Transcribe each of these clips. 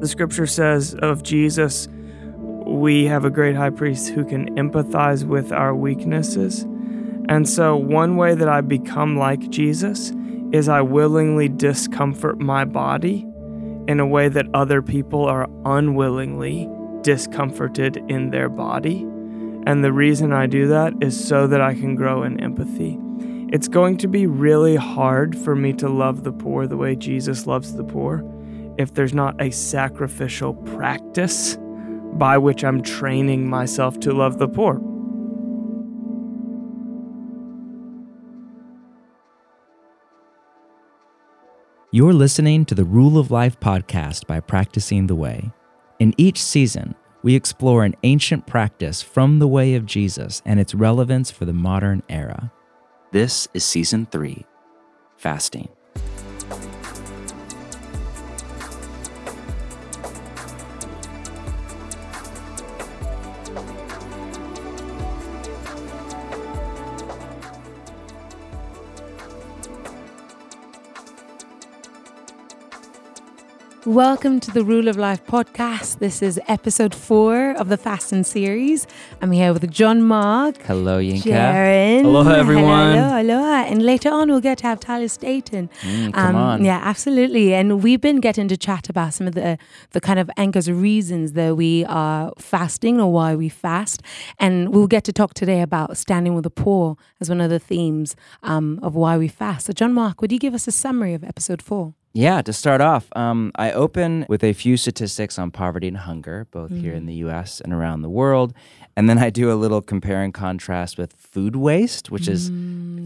The scripture says of Jesus, we have a great high priest who can empathize with our weaknesses. And so, one way that I become like Jesus is I willingly discomfort my body in a way that other people are unwillingly discomforted in their body. And the reason I do that is so that I can grow in empathy. It's going to be really hard for me to love the poor the way Jesus loves the poor if there's not a sacrificial practice by which I'm training myself to love the poor. You're listening to the Rule of Life podcast by Practicing the Way. In each season, we explore an ancient practice from the way of Jesus and its relevance for the modern era. This is season three fasting. Welcome to the Rule of Life podcast. This is episode four of the Fasting series. I'm here with John Mark. Hello, Yinka. Jarin. Aloha, everyone. Hello, aloha. And later on, we'll get to have Tyler Staton. Mm, come on. Yeah, absolutely. And we've been getting to chat about some of the, the kind of anchors, reasons that we are fasting or why we fast. And we'll get to talk today about standing with the poor as one of the themes um, of why we fast. So, John Mark, would you give us a summary of episode four? Yeah, to start off, um, I open with a few statistics on poverty and hunger, both here in the US and around the world. And then I do a little compare and contrast with food waste, which is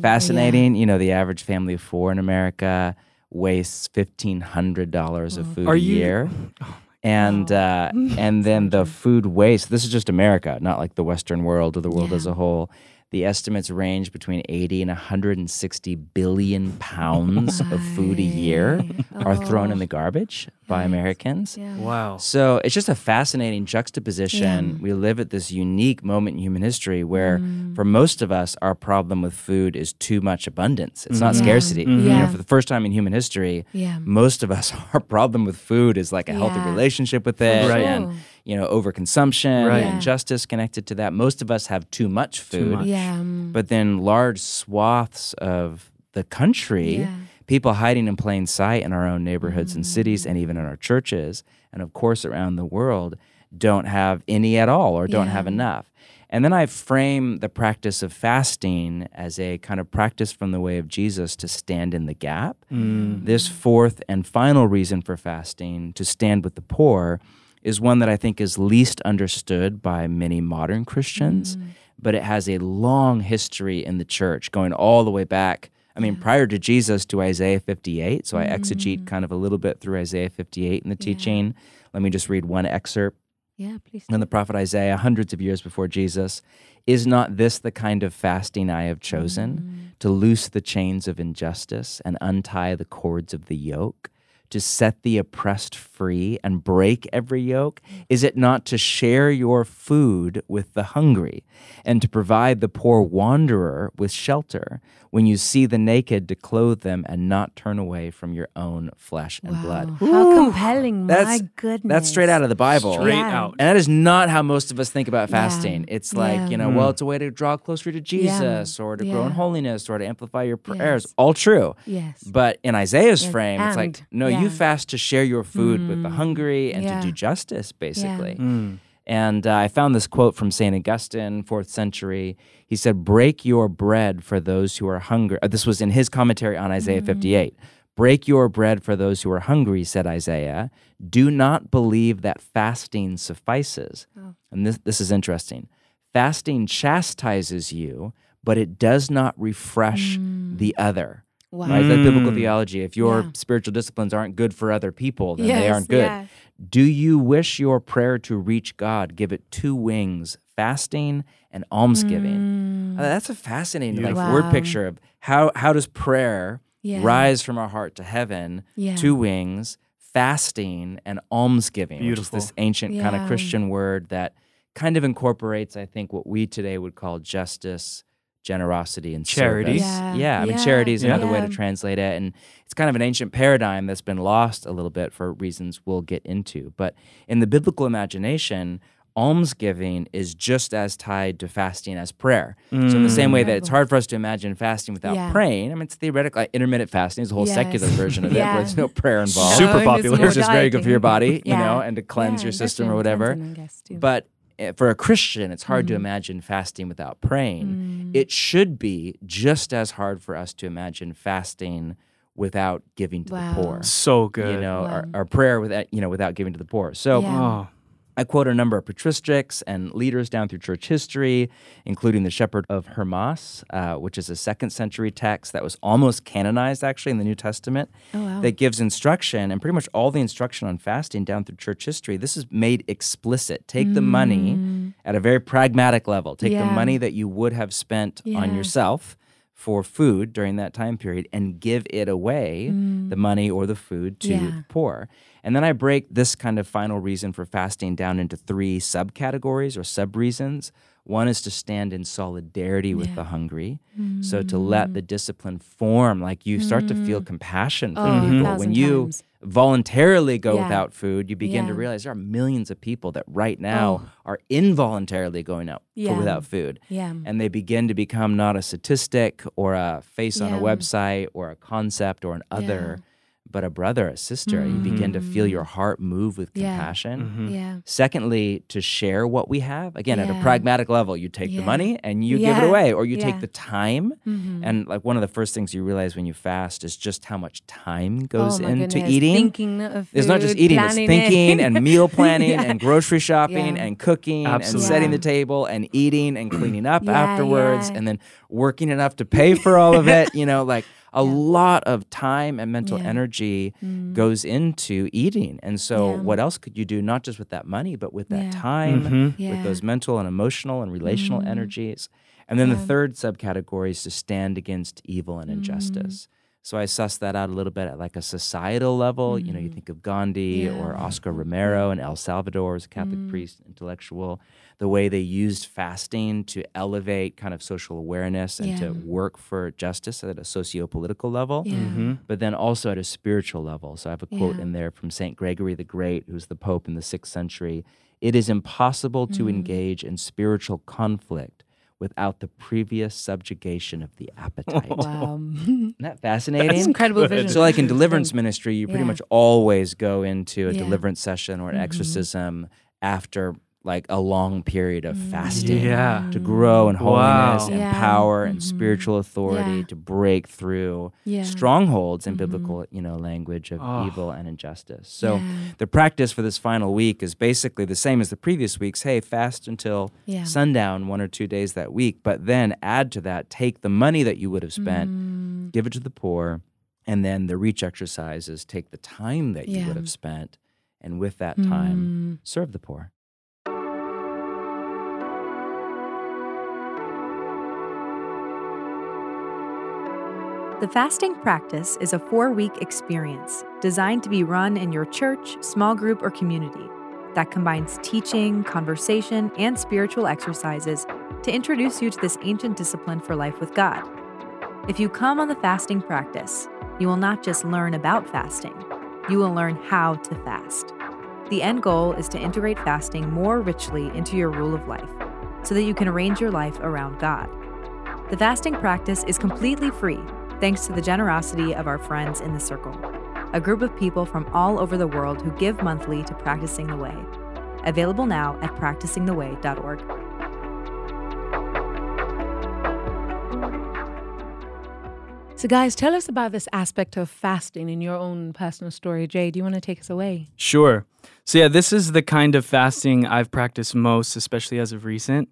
fascinating. You know, the average family of four in America wastes $1,500 of food Are a you- year. And uh, and then the food waste. This is just America, not like the Western world or the world Yeah. as a whole. The estimates range between 80 and 160 billion pounds of food a year are thrown in the garbage by Americans. Yeah. Wow. So it's just a fascinating juxtaposition. Yeah. We live at this unique moment in human history where, Mm. for most of us, our problem with food is too much abundance. It's not Mhm. Yeah. scarcity. You Yeah. know, for the first time in human history, Yeah. most of us, our problem with food is like a healthy relationship with it Right. and, you know, overconsumption Right. and Yeah. justice connected to that. Most of us have too much food. much. Yeah. um, But then large swaths of the country, Yeah. people hiding in plain sight in our own neighborhoods and cities Mm. and even in our churches, and of course around the world, don't have any at all or don't have enough. And then I frame the practice of fasting as a kind of practice from the way of Jesus to stand in the gap. Mm. This fourth and final reason for fasting, to stand with the poor, is one that I think is least understood by many modern Christians, mm. but it has a long history in the church, going all the way back. I mean, prior to Jesus to Isaiah 58. So I mm. exegete kind of a little bit through Isaiah 58 in the teaching. Let me just read one excerpt Yeah, please. and the prophet Isaiah, hundreds of years before Jesus, is not this the kind of fasting I have chosen mm. to loose the chains of injustice and untie the cords of the yoke? To set the oppressed free and break every yoke? Is it not to share your food with the hungry and to provide the poor wanderer with shelter? When you see the naked, to clothe them and not turn away from your own flesh and blood. How compelling. That's- My goodness. That's straight out of the Bible. Straight Yeah. out. And that is not how most of us think about Yeah. fasting. It's like, Yeah. you know, Mm. well, it's a way to draw closer to Jesus or to grow in holiness or to amplify your prayers. Yes. All true. Yes. But in Isaiah's Yes, frame, it's like, no, yeah. you fast to share your food with the hungry and Yeah. to do justice, basically. Mm. And uh, I found this quote from St. Augustine, fourth century. He said, Break your bread for those who are hungry. Uh, this was in his commentary on Isaiah 58. Break your bread for those who are hungry, said Isaiah. Do not believe that fasting suffices. And this, this is interesting. Fasting chastises you, but it does not refresh the other. Wow. Right? That's biblical Mm. theology. If your Yeah. spiritual disciplines aren't good for other people, then they aren't good. yeah. Do you wish your prayer to reach God? Give it two wings fasting and almsgiving. Uh, that's a fascinating like Beautiful. word picture of how, how does prayer Yeah. rise from our heart to heaven? Yeah. Two wings, fasting and almsgiving, Beautiful. which is this ancient kind of Christian word that kind of incorporates, I think, what we today would call justice, generosity and Charity. service. Yeah. yeah I mean, Yeah. charity is another way to translate it. And it's kind of an ancient paradigm that's been lost a little bit for reasons we'll get into. But in the biblical imagination, almsgiving is just as tied to fasting as prayer. So in the same way that it's mm. hard for us to imagine fasting without Yeah. praying, I mean, it's theoretical. Like, intermittent fasting is a whole Yes. secular version of it, Yeah. where there's no prayer involved. Super popular. it's popular. more Which is very good for your dieting. body, you know, and to cleanse Yeah, your system or whatever. cleansing, I guess, too. But Eh, for a Christian, it's hard Mm. to mm-hmm. imagine fasting without praying. Mm. It should be just as hard for us to imagine fasting without giving to Wow. the poor. So good. You know, Wow. or, or prayer without eh, you know without giving to the poor. So Yeah. Oh, I quote a number of patristics and leaders down through church history, including the Shepherd of Hermas, uh, which is a second century text that was almost canonized actually in the New Testament, Oh, wow. that gives instruction and pretty much all the instruction on fasting down through church history. This is made explicit. Take the money at a very pragmatic level. Take the Mm. Money that you would have spent on yourself for food during that time period and give it away, the money or the food, to Mm. Yeah. the poor. And then I break this kind of final reason for fasting down into three subcategories or sub reasons. One is to stand in solidarity with Yeah. the hungry. So to let the mm. discipline form, like you start to feel mm. compassion for Oh, people. When you times. voluntarily go Yeah. without food, you begin to realize there are millions of people that right now Oh. are involuntarily going out Yeah. without food. yeah. And they begin to become not a statistic or a face on a website or a concept or an other, but a brother, a sister. You begin to feel your heart move with Mm. Yeah. compassion. Yeah. Secondly, to share what we have. Again, at a pragmatic level, you take the money and you give it away, or you Yeah. take the time. Mhm. And like one of the first things you realize when you fast is just how much time goes oh, into goodness. eating. Thinking of It's not just eating, it's thinking it. and meal planning Yeah. and grocery shopping Yeah. and cooking Absolutely. and setting Yeah. the table and eating and cleaning up Yeah, afterwards yeah. and then working enough to pay for all of it. You know, like a lot of time and mental Yeah. energy Mm. goes into eating. And so, Yeah. what else could you do, not just with that money, but with that Yeah. time, Mhm. Yeah. with those mental and emotional and relational Mm. energies? And then the third subcategory is to stand against evil and Mm. injustice. So I suss that out a little bit at like a societal level. You know, you think of Gandhi or Mm. Oscar Romero in El Salvador as a Catholic Mm. priest, intellectual, the way they used fasting to elevate kind of social awareness and to work for justice at a socio-political level Yeah. Mhm. but then also at a spiritual level. So I have a quote Yeah. in there from St. Gregory the Great, who's the Pope in the sixth century. It is impossible to Mm. engage in spiritual conflict without the previous subjugation of the appetite. Wow. Isn't that fascinating? That's incredible vision. So, like in deliverance ministry, you pretty much always go into a Yeah. deliverance session or an Mhm. exorcism after like a long period of Mm. fasting Yeah. to grow in holiness Wow. and Yeah. power and Mhm. spiritual authority Yeah. to break through yeah. strongholds in Mhm. biblical, you know, language of Oh. evil and injustice. So Yeah. the practice for this final week is basically the same as the previous weeks. Hey, fast until Yeah. sundown one or two days that week, but then add to that, take the money that you would have spent, Mm. give it to the poor, and then the reach exercises, take the time that you would have spent, and with that time, Mm. serve the poor. The fasting practice is a four week experience designed to be run in your church, small group, or community that combines teaching, conversation, and spiritual exercises to introduce you to this ancient discipline for life with God. If you come on the fasting practice, you will not just learn about fasting, you will learn how to fast. The end goal is to integrate fasting more richly into your rule of life so that you can arrange your life around God. The fasting practice is completely free thanks to the generosity of our friends in the Circle, a group of people from all over the world who give monthly to Practicing the Way. Available now at practicingtheway.org. So, guys, tell us about this aspect of fasting in your own personal story. Jay, do you want to take us away? Sure. So, yeah, this is the kind of fasting I've practiced most, especially as of recent.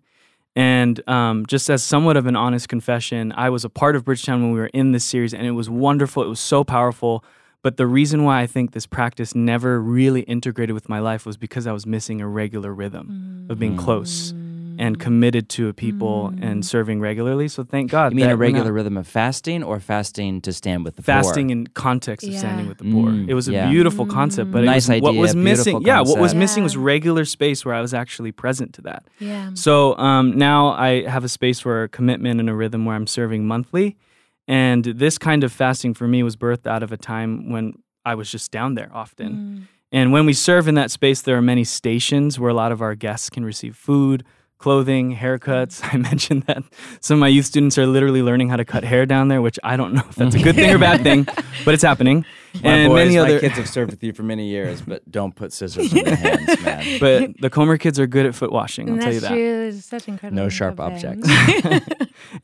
And um, just as somewhat of an honest confession, I was a part of Bridgetown when we were in this series, and it was wonderful. It was so powerful. But the reason why I think this practice never really integrated with my life was because I was missing a regular rhythm of being close. And committed to a people and serving regularly. So thank God. You mean that a we're not regular rhythm of fasting or fasting to stand with the fasting poor? Fasting in context of standing with the poor. Mm, it was a yeah. beautiful concept, but Nice it was, what was missing. beautiful Yeah, what was concept. missing was regular space where I was actually present to that. Yeah. So um, now I have a space where commitment and a rhythm where I'm serving monthly. And this kind of fasting for me was birthed out of a time when I was just down there often. Mm. And when we serve in that space, there are many stations where a lot of our guests can receive food, clothing, haircuts. I mentioned that some of my youth students are literally learning how to cut hair down there, which I don't know if that's a good thing or bad thing, but it's happening. My and boys, many my other kids have served with you for many years, but don't put scissors in their hands, man. but the Comer kids are good at foot washing, I'll tell you that. true. Such incredible. No sharp objects.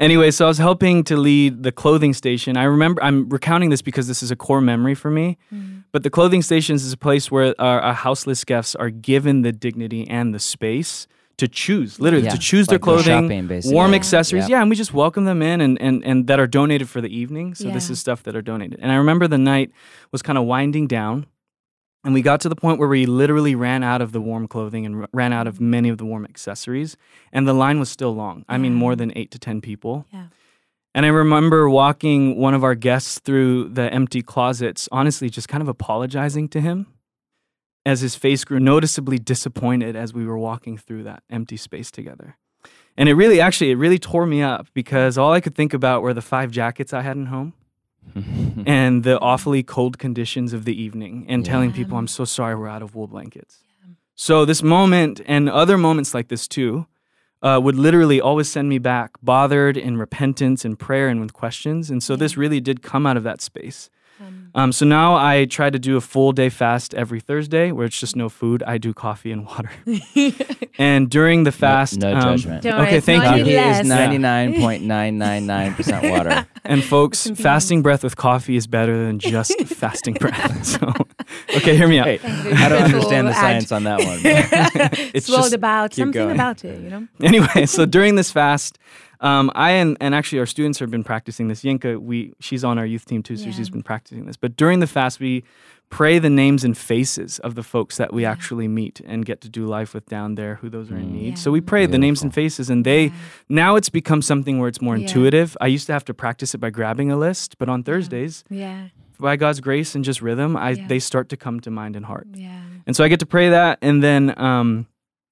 Anyway, so I was helping to lead the clothing station. I remember I'm recounting this because this is a core memory for me. Mm. But the clothing stations is a place where our, our houseless guests are given the dignity and the space to choose, literally Yeah, to choose it's their clothing, shopping, warm Yeah. accessories. Yep. Yeah, and we just welcome them in and, and, and that are donated for the evening. So this is stuff that are donated. And I remember the night was kind of winding down. And we got to the point where we literally ran out of the warm clothing and r- ran out of many of the warm accessories. And the line was still long. I mean, more than eight to 10 people. Yeah. And I remember walking one of our guests through the empty closets, honestly, just kind of apologizing to him as his face grew noticeably disappointed as we were walking through that empty space together. And it really, actually, it really tore me up because all I could think about were the five jackets I had in home and the awfully cold conditions of the evening and telling people, I'm so sorry we're out of wool blankets. So, this moment and other moments like this too uh, would literally always send me back, bothered in repentance and prayer and with questions. And so, this really did come out of that space. Um, Um, so now I try to do a full day fast every Thursday where it's just no food. I do coffee and water. and during the fast, no um, judgment. Don't okay, it's thank you. Coffee is ninety nine point nine nine nine percent water. And folks, fasting breath with coffee is better than just fasting breath. So, okay, hear me out. Hey, I don't understand the science on that one. It's Swelled just about something going. about it, you know. anyway. So during this fast, um, I and, and actually our students have been practicing this. Yinka, we she's on our youth team too, so Yeah. she's been practicing this. But during the fast, we pray the names and faces of the folks that we actually meet and get to do life with down there, who those are in Mm. need. Yeah. So we pray the names and faces, and they now it's become something where it's more Yeah. intuitive. I used to have to practice it by grabbing a list, but on Thursdays, Yeah. by God's grace and just rhythm, I Yeah. they start to come to mind and heart. Yeah. And so I get to pray that, and then, um,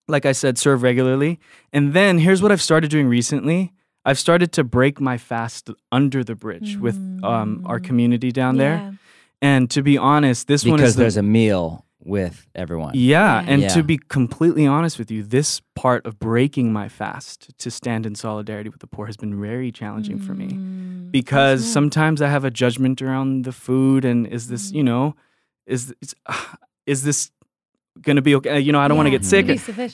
like I said, serve regularly. And then here's what I've started doing recently. I've started to break my fast under the bridge with um, our community down there. And to be honest, this one because is the, there's a meal with everyone. yeah, Yeah. and Yeah. to be completely honest with you, this part of breaking my fast to stand in solidarity with the poor has been very challenging for me Mm. because That's sometimes I have a judgment around the food and is this, Mm. you know, is it's, is this going to be okay? You know, I don't want to get sick.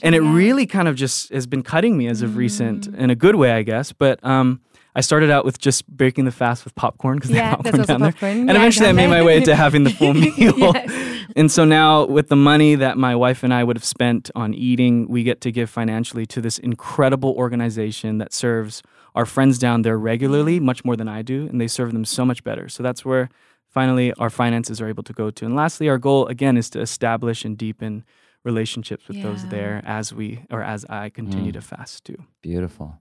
And it yeah. really kind of just has been cutting me as of recent Mm. in a good way, I guess. But um, I started out with just breaking the fast with popcorn because Yeah, popcorn down there. And Yeah, eventually I made my way to having the full meal. Yes. And so now, with the money that my wife and I would have spent on eating, we get to give financially to this incredible organization that serves our friends down there regularly, much more than I do, and they serve them so much better. So that's where finally our finances are able to go to. And lastly, our goal again is to establish and deepen relationships with those there as we or as I continue Mm. to fast too. Beautiful.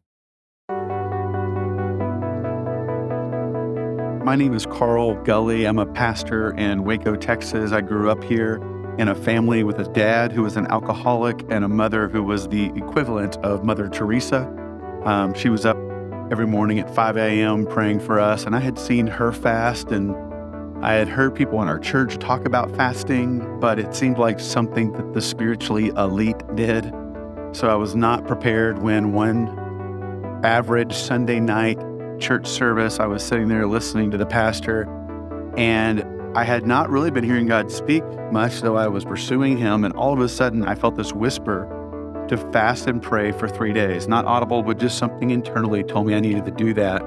My name is Carl Gully. I'm a pastor in Waco, Texas. I grew up here in a family with a dad who was an alcoholic and a mother who was the equivalent of Mother Teresa. Um, she was up every morning at 5 a.m. praying for us, and I had seen her fast and I had heard people in our church talk about fasting, but it seemed like something that the spiritually elite did. So I was not prepared when one average Sunday night church service, I was sitting there listening to the pastor, and I had not really been hearing God speak much, though I was pursuing Him. And all of a sudden, I felt this whisper to fast and pray for three days. Not audible, but just something internally told me I needed to do that.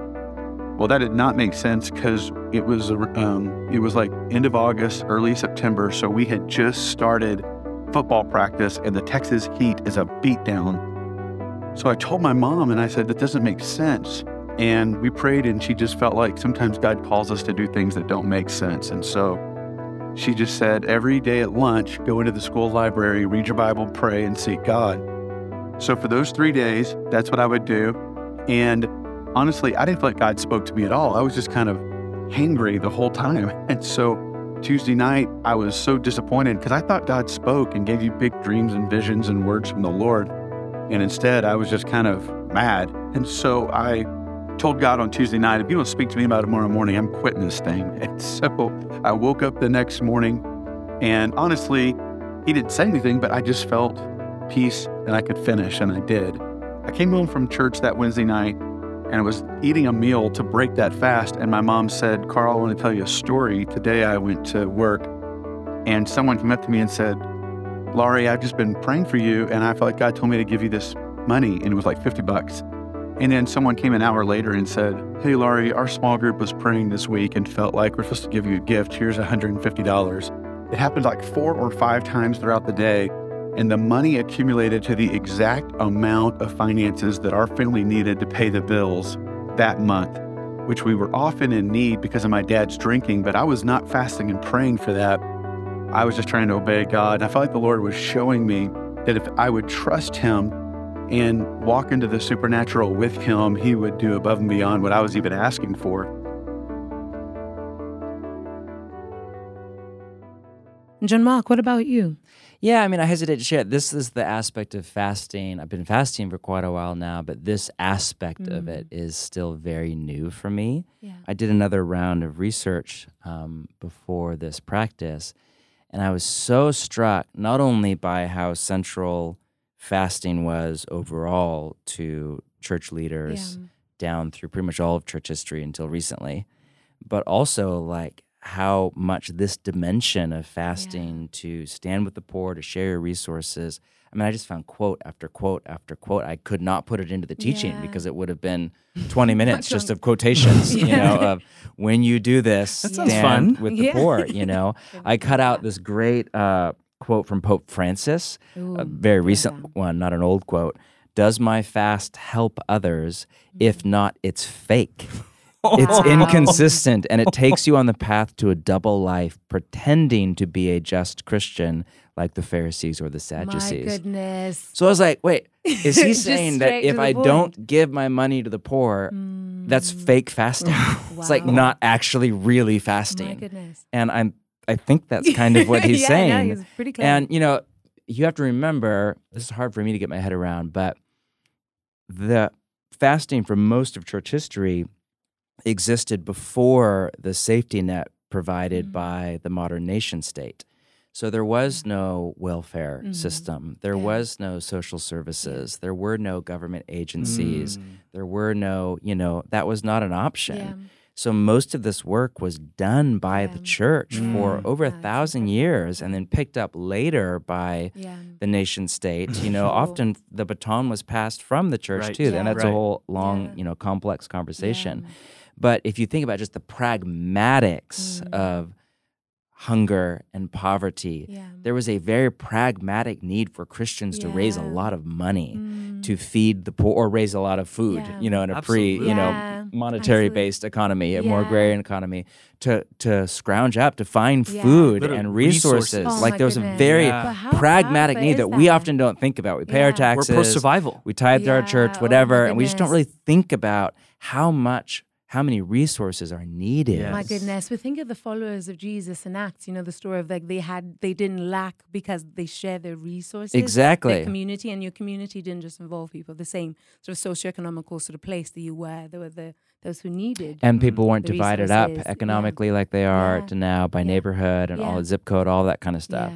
Well, that did not make sense because it was um, it was like end of August, early September, so we had just started football practice, and the Texas heat is a beatdown. So I told my mom, and I said that doesn't make sense. And we prayed, and she just felt like sometimes God calls us to do things that don't make sense. And so she just said, every day at lunch, go into the school library, read your Bible, pray, and seek God. So for those three days, that's what I would do. And honestly, I didn't feel like God spoke to me at all. I was just kind of hangry the whole time. And so Tuesday night, I was so disappointed because I thought God spoke and gave you big dreams and visions and words from the Lord. And instead, I was just kind of mad. And so I told God on Tuesday night, if you don't speak to me about tomorrow morning, I'm quitting this thing. And so I woke up the next morning and honestly, he didn't say anything, but I just felt peace and I could finish, and I did. I came home from church that Wednesday night and I was eating a meal to break that fast. And my mom said, Carl, I want to tell you a story. Today I went to work and someone came up to me and said, Laurie, I've just been praying for you, and I felt like God told me to give you this money, and it was like 50 bucks. And then someone came an hour later and said, Hey, Laurie, our small group was praying this week and felt like we're supposed to give you a gift. Here's $150. It happened like four or five times throughout the day. And the money accumulated to the exact amount of finances that our family needed to pay the bills that month, which we were often in need because of my dad's drinking, but I was not fasting and praying for that. I was just trying to obey God. And I felt like the Lord was showing me that if I would trust Him, and walk into the supernatural with him, he would do above and beyond what I was even asking for. John Mark, what about you? Yeah, I mean, I hesitate to share. It. This is the aspect of fasting. I've been fasting for quite a while now, but this aspect mm. of it is still very new for me. Yeah. I did another round of research um, before this practice, and I was so struck not only by how central fasting was overall to church leaders yeah. down through pretty much all of church history until recently, but also like how much this dimension of fasting yeah. to stand with the poor, to share your resources. I mean, I just found quote after quote after quote. I could not put it into the teaching yeah. because it would have been 20 minutes just of quotations, yeah. you know, of when you do this, stand with the poor, you know. I cut out this great uh, quote from Pope Francis, Ooh, a very recent yeah. one, not an old quote. Does my fast help others? If mm. not, it's fake. It's inconsistent and it takes you on the path to a double life, pretending to be a just Christian like the Pharisees or the Sadducees. My goodness. So I was like, wait, is he saying that if I point. don't give my money to the poor, mm. that's fake fasting? wow. It's like not actually really fasting. My goodness. And I'm I think that's kind of what he's yeah, saying. Yeah, he's pretty clear. And you know, you have to remember this is hard for me to get my head around, but the fasting for most of church history existed before the safety net provided mm-hmm. by the modern nation state. So there was mm. no welfare mm-hmm. system. There yeah. was no social services. There were no government agencies. Mm. There were no, you know, that was not an option. Yeah. So most of this work was done by yeah. the church mm. for over a thousand years and then picked up later by yeah. the nation state. You know, often the baton was passed from the church right. too. Yeah. And that's right. a whole long, you know, complex conversation. But if you think about just the pragmatics mm. of hunger and poverty, yeah. there was a very pragmatic need for Christians yeah. to raise a lot of money mm. to feed the poor or raise a lot of food, yeah. you know, in a Absolutely. pre, you know, monetary based economy, a more agrarian economy, to to scrounge up to find food and resources. resources. Oh, like there was goodness. a very pragmatic need that, that, we often don't think about. We pay our taxes. We're pro survival. We tithe to our church, oh, whatever, oh, and we just don't really think about how much how many resources are needed. Yes. My goodness, we think of the followers of Jesus in Acts. You know the story of like they had they didn't lack because they share their resources. Exactly. Their community and your community didn't just involve people the same sort of socioeconomical sort of place that you were. There were the those who needed. And people weren't divided resources. up economically yeah. like they are yeah. to now by yeah. neighborhood and all the zip code, all that kind of stuff.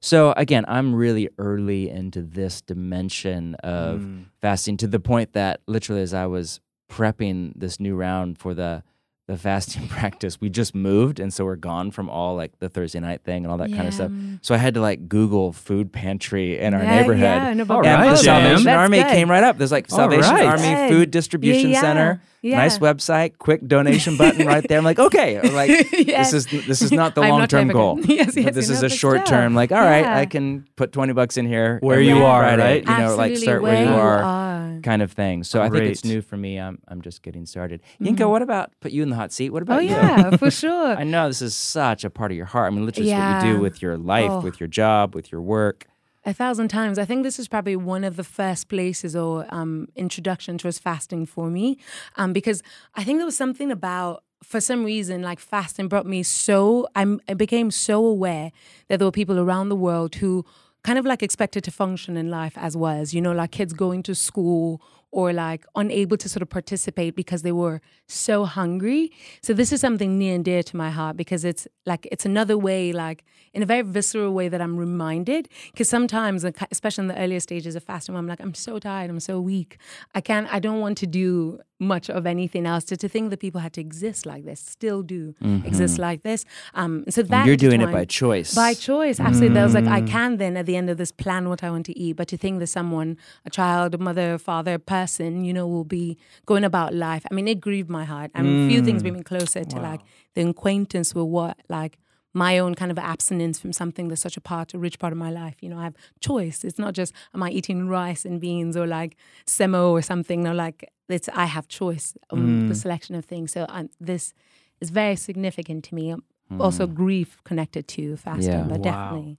So again, I'm really early into this dimension of mm. fasting to the point that literally as I was prepping this new round for the the fasting practice, we just moved, and so we're gone from all like the Thursday night thing and all that yeah. kind of stuff. So I had to like Google food pantry in our yeah, neighborhood. Yeah, and all right, the Salvation That's Army good. came right up. There's like Salvation right. Army Food Distribution yeah, Center. Nice website, quick donation button right there. I'm like, okay, I'm like yes. this is this is not the long term goal. yes, yes, this is a short term. Like, all right, I can put twenty bucks in here where you are, Friday, right? You know, Absolutely like start where, where you are. are kind of thing. So Great. I think it's new for me. I'm I'm just getting started. Mm-hmm. Yinka, what about put you in the hot seat? What about oh, you? yeah, for sure. I know this is such a part of your heart. I mean, literally yeah. what you do with your life, oh. with your job, with your work. A thousand times. I think this is probably one of the first places or um, introduction towards fasting for me, um, because I think there was something about for some reason, like fasting brought me so I'm, I became so aware that there were people around the world who kind of like expected to function in life as was, you know, like kids going to school or like unable to sort of participate because they were so hungry. So this is something near and dear to my heart because it's like it's another way, like in a very visceral way that I'm reminded. Because sometimes, especially in the earlier stages of fasting, I'm like, I'm so tired, I'm so weak, I can't, I don't want to do much of anything else. To, to think that people had to exist like this, still do mm-hmm. exist like this. Um, so that and you're doing it by choice. By choice, absolutely. Mm. There was like, I mm. can then at the end of this plan what I want to eat, but to think that someone, a child, a mother, father, person, you know, will be going about life. I mean, it grieved my heart. I mean, mm. few things bring me closer to wow. like the acquaintance with what like my own kind of abstinence from something that's such a part, a rich part of my life. You know, I have choice. It's not just am I eating rice and beans or like semo or something. No, like it's I have choice on mm. the selection of things. So I'm, this is very significant to me. Mm. Also, grief connected to fasting, yeah. but wow. definitely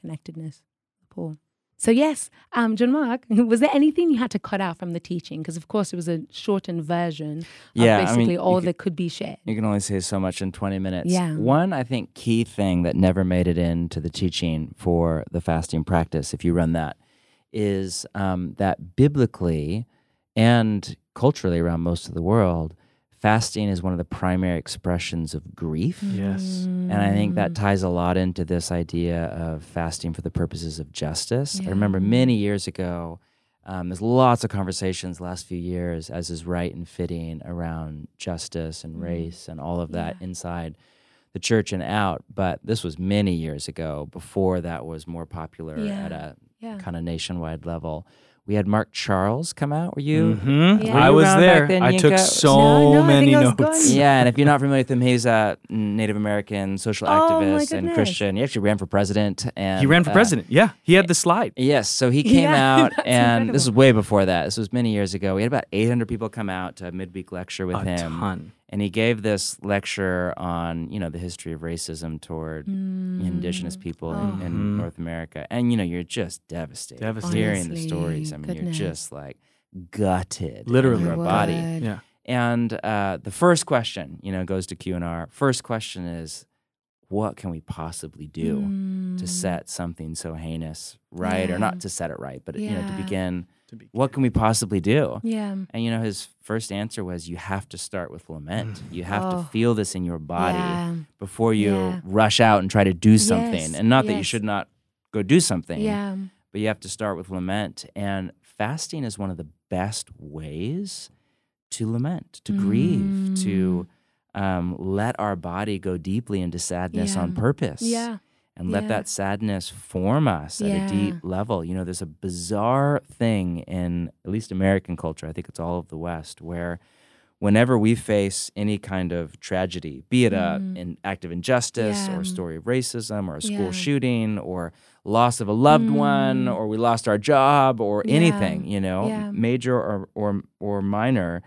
connectedness. Paul. So yes, um, John Mark, was there anything you had to cut out from the teaching? Because of course it was a shortened version of yeah, basically I mean, all that could be shared. You can only say so much in twenty minutes. Yeah. One, I think, key thing that never made it into the teaching for the fasting practice, if you run that, is um, that biblically and culturally around most of the world, fasting is one of the primary expressions of grief. Yes. And I think that ties a lot into this idea of fasting for the purposes of justice. Yeah. I remember many years ago, um, there's lots of conversations the last few years, as is right and fitting, around justice and mm. race and all of that yeah. inside the church and out. But this was many years ago, before that was more popular yeah. at a kind of nationwide level we had Mark Charles come out. Were you? Mm-hmm. Yeah. Were you I was there. Then, I took so no, no, many notes. yeah, and if you're not familiar with him, he's a Native American social oh, activist and Christian. He actually ran for president. And he ran for uh, president. Yeah, he had the slide. Yes, so he came yeah, out, and incredible. this was way before that. This was many years ago. We had about 800 people come out to a midweek lecture with a him. Ton and he gave this lecture on you know the history of racism toward mm. indigenous people oh. in, in mm-hmm. North America, and you know you're just devastated, devastated. hearing the stories. I mean, Goodness. you're just like gutted, literally, your body. Yeah. And uh, the first question, you know, goes to Q and R. First question is, what can we possibly do mm. to set something so heinous right, yeah. or not to set it right, but yeah. you know, to begin be what can we possibly do? Yeah. And you know, his first answer was, you have to start with lament. Mm. You have oh. to feel this in your body yeah. before you yeah. rush out and try to do something. Yes. And not yes. that you should not go do something. Yeah. But you have to start with lament. And fasting is one of the best ways to lament, to mm. grieve, to um, let our body go deeply into sadness yeah. on purpose. Yeah and let yeah. that sadness form us at a deep level. You know, there's a bizarre thing in at least American culture, I think it's all of the West, where whenever we face any kind of tragedy, be it mm. a, an act of injustice yeah. or a story of racism or a school shooting or loss of a loved mm. one or we lost our job or anything, you know, major or, or, or minor,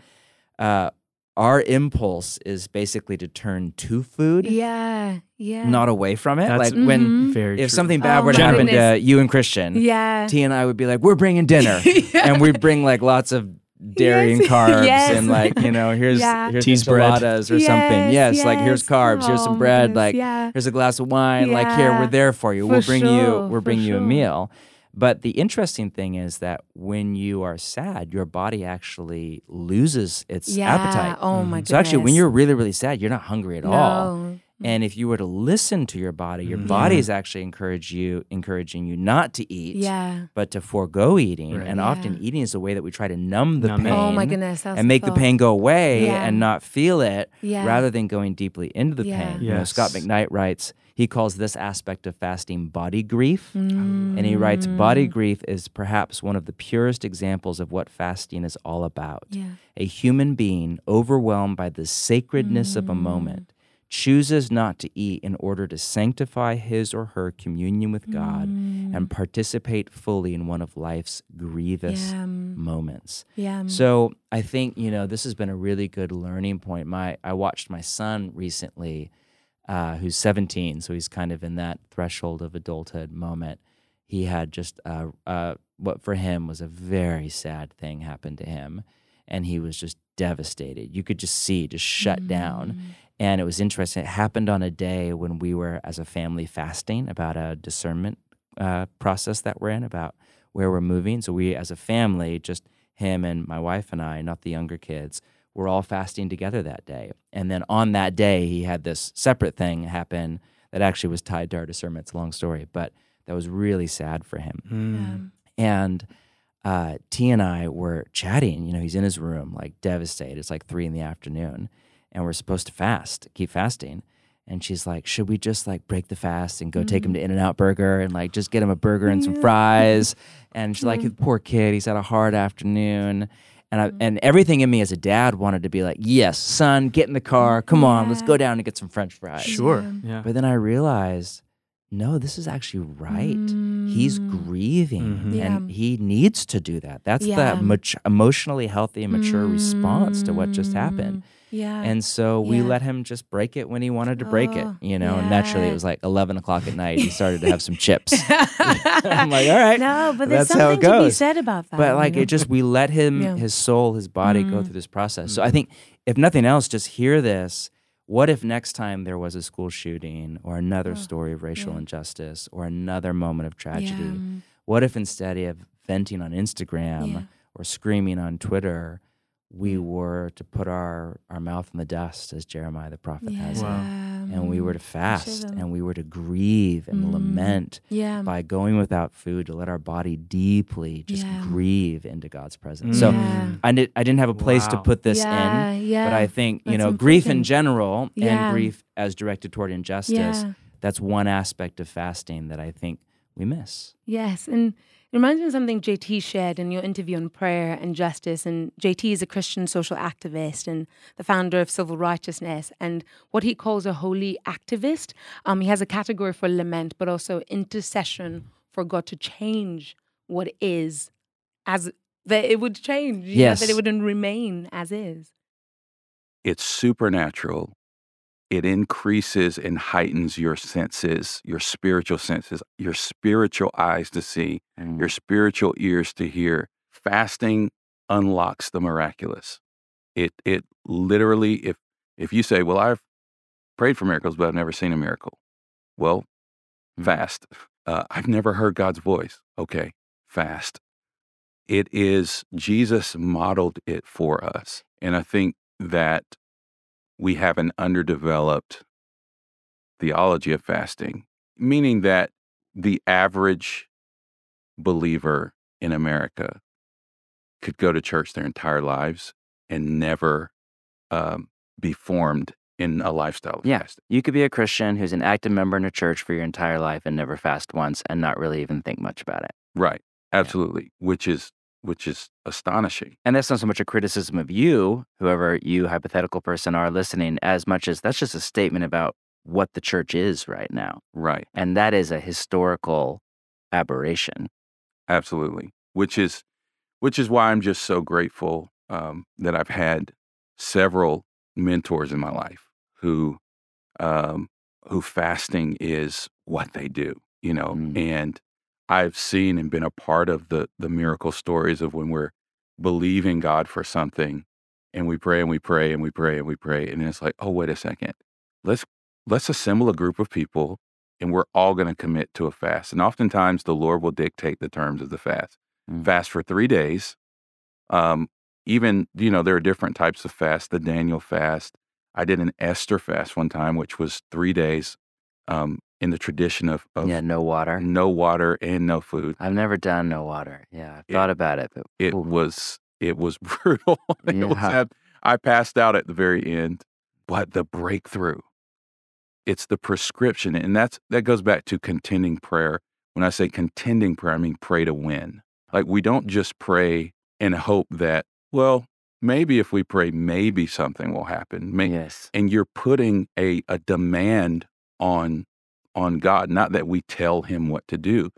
uh, our impulse is basically to turn to food. Yeah, yeah. Not away from it. That's like when mm-hmm. Very if true. something bad oh, were to happen to you and Christian, yeah. T and I would be like, We're bringing dinner. yeah. And we bring like lots of dairy yes. and carbs yes. and like, you know, here's yeah. here's T's enchiladas or yes, something. Yes, like here's carbs, oh, here's some bread, like yeah. here's a glass of wine, like here, we're there for you. For we'll bring sure, you we'll bring you sure. a meal. But the interesting thing is that when you are sad, your body actually loses its yeah. appetite. Oh my So actually, when you're really, really sad, you're not hungry at no. all. And if you were to listen to your body, your mm-hmm. body is actually encourage you, encouraging you not to eat, yeah. but to forego eating. Right. And yeah. often eating is a way that we try to numb the numb pain. Oh my goodness, and make the pain go away yeah. and not feel it, yeah. rather than going deeply into the yeah. pain. Yes. You know, Scot McKnight writes, he calls this aspect of fasting body grief. Mm. And he writes, body grief is perhaps one of the purest examples of what fasting is all about. Yeah. A human being overwhelmed by the sacredness mm. of a mm. moment chooses not to eat in order to sanctify his or her communion with God mm. and participate fully in one of life's grievous yeah. moments. Yeah. So I think, you know, this has been a really good learning point. My I watched my son recently, uh, who's 17, so he's kind of in that threshold of adulthood moment. he had just uh, uh, what for him was a very sad thing happen to him, and he was just devastated. You could just see, just shut down. Mm. And it was interesting. It happened on a day when we were, as a family, fasting about a discernment uh, process that we're in about where we're moving. So we, as a family, just him and my wife and I, not the younger kids, were all fasting together that day. And then on that day, he had this separate thing happen that actually was tied to our discernment. It's a long story, but that was really sad for him. Mm. And uh, T and I were chatting. You know, he's in his room, like devastated. It's like three in the afternoon, and we're supposed to fast, keep fasting. And she's like, "Should we just like break the fast and go take him to In and Out Burger and like just get him a burger and some fries?" And she's like, "Poor kid, he's had a hard afternoon." And I, mm-hmm. and everything in me as a dad wanted to be like, "Yes, son, get in the car. Come on, let's go down and get some French fries." Sure. Yeah. But then I realized, no, this is actually right. He's mm. grieving Mhm. Yeah. and he needs to do that. That's Yeah. the mat- emotionally healthy and mature response to what just happened. Mm-hmm. Yeah. And so we Yeah. let him just break it when he wanted to break it, Oh, you know. And naturally, it was like 11 o'clock at night. He started to have some chips. I'm like, all right. no, but there's that's how something it to be said about that. But like you know? it just we let him Yeah. his soul, his body go Mm. through this process. So I think if nothing else, just hear this. What if next time there was a school shooting or another story of racial Oh, yeah. injustice or another moment of tragedy? Yeah. What if instead of venting on Instagram Yeah. or screaming on Twitter, we were to put our, our mouth in the dust, as Jeremiah the prophet has it, Wow. and we were to fast Shiva. and we were to grieve and Mm. lament Yeah. by going without food to let our body deeply just Yeah. grieve into God's presence. So Yeah. I, did, I didn't have a place to put this yeah, in, yeah. but I think, you That's know, grief in general Yeah. and grief as directed toward injustice, yeah. that's one aspect of fasting that I think we miss. Yes, and it reminds me of something JT shared in your interview on prayer and justice. And JT is a Christian social activist and the founder of Civil Righteousness, and what he calls a holy activist. Um, he has a category for lament, but also intercession for God to change what is, as that it would change. you know, Yes. that it wouldn't remain as is. it's supernatural. It increases and heightens your senses, your spiritual senses, your spiritual eyes to see, your spiritual ears to hear. Fasting unlocks the miraculous. It it literally if if you say, "Well, I've prayed for miracles, but I've never seen a miracle." Well, fast. Uh, I've never heard God's voice. Okay, fast. It is Jesus modeled it for us, and I think that we have an underdeveloped theology of fasting, meaning that the average believer in America could go to church their entire lives and never um, be formed in a lifestyle of Yeah. fasting. You could be a Christian who's an active member in a church for your entire life and never fast once and not really even think much about it. Right. Absolutely. Which is which is astonishing. And that's not so much a criticism of you, whoever you hypothetical person are listening, as much as that's just a statement about what the church is right now. Right. And that is a historical aberration. Absolutely. Which is which is why I'm just so grateful um, that I've had several mentors in my life who um, who fasting is what they do, you know, Mm. and I've seen and been a part of the the miracle stories of when we're believing God for something and we pray and we pray and we pray and we pray and it's like, oh wait a second. Let's let's assemble a group of people and we're all going to commit to a fast. And oftentimes the Lord will dictate the terms of the fast. Mm. Fast for 3 days. Um even, you know, there are different types of fast, the Daniel fast. I did an Esther fast one time which was 3 days um in the tradition of, of yeah, no water. no water and no food. I've never done no water. Yeah, I've It- thought about it, but It ooh, was it was brutal. It Yeah. ab- I passed out at the very end, but the breakthrough. It's the prescription, and that's that goes back to contending prayer. When I say contending prayer, I mean pray to win. Like we don't just pray and hope that, well, maybe if we pray, maybe something will happen. Yes. and you're putting a, a demand on on God. Not that we tell him what to do,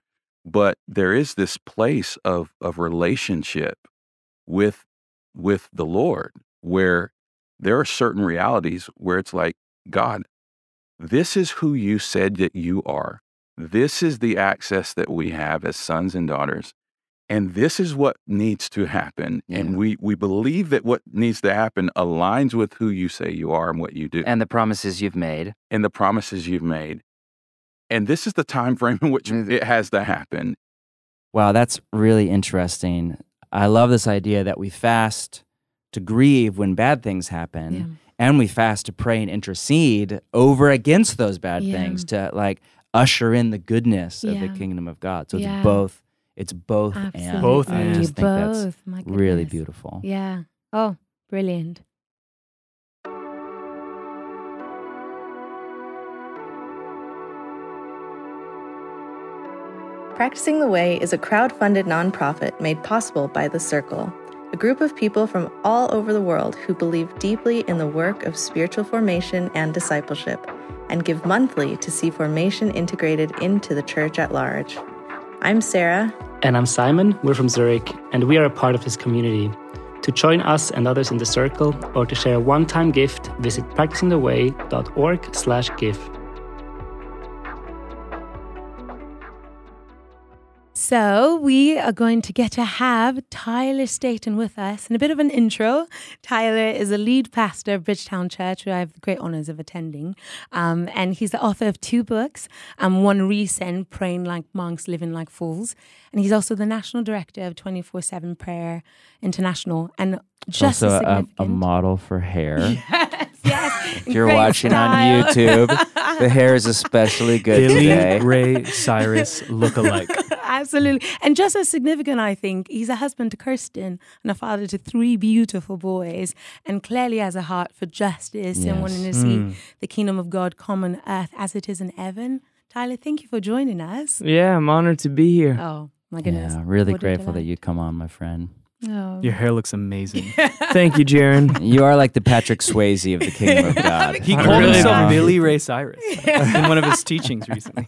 but there is this place of of relationship with with the Lord where there are certain realities where it's like, God, this is who you said that you are. This is the access that we mm. have as sons and daughters. And this is what needs to happen. Yeah. And we, we believe that what needs to happen aligns with who you say you are and what you do And the promises you've made. and the promises you've made. And this is the time frame in which Mm. it has to happen. Wow, that's really interesting. I love this idea that we fast to grieve when bad things happen. Yeah. and we fast to pray and intercede over against those bad Yeah. things to like usher in the goodness of the kingdom of God. So Yeah. it's both. It's both Absolutely. and. Both I just think that's Both. My really beautiful. Yeah. Oh, brilliant. Practicing the Way is a crowd-funded nonprofit made possible by The Circle, a group of people from all over the world who believe deeply in the work of spiritual formation and discipleship and give monthly to see formation integrated into the church at large. I'm Sarah, And I'm Simon, we're from Zurich, and we are a part of this community. To join us and others in the circle or to share a one-time gift, visit practicingtheway.org slash give. So we are going to get to have Tyler Staton with us and a bit of an intro. Tyler is a lead pastor of Bridgetown Church, who I have the great honors of attending. Um, and he's the author of two books, um, one recent, Praying Like Monks, Living Like Fools. And he's also the national director of 24-7 Prayer International. And just also a, a model for hair. yes, yes. If you're Great watching style. on YouTube, the hair is especially good Billy today. Ray Cyrus look-alike. Absolutely. And just as significant, I think, he's a husband to Kirsten and a father to three beautiful boys, and clearly has a heart for justice and wanting to see Mm. the kingdom of God come on earth as it is in heaven. Tyler, thank you for joining us. Yeah, I'm honored to be here. Oh, my goodness. Yeah, really What grateful that you come on, my friend. Oh. Your hair looks amazing. Thank you, Jarin. You are like the Patrick Swayze of the kingdom of God. He I called really himself do. Billy Ray Cyrus in one of his teachings recently.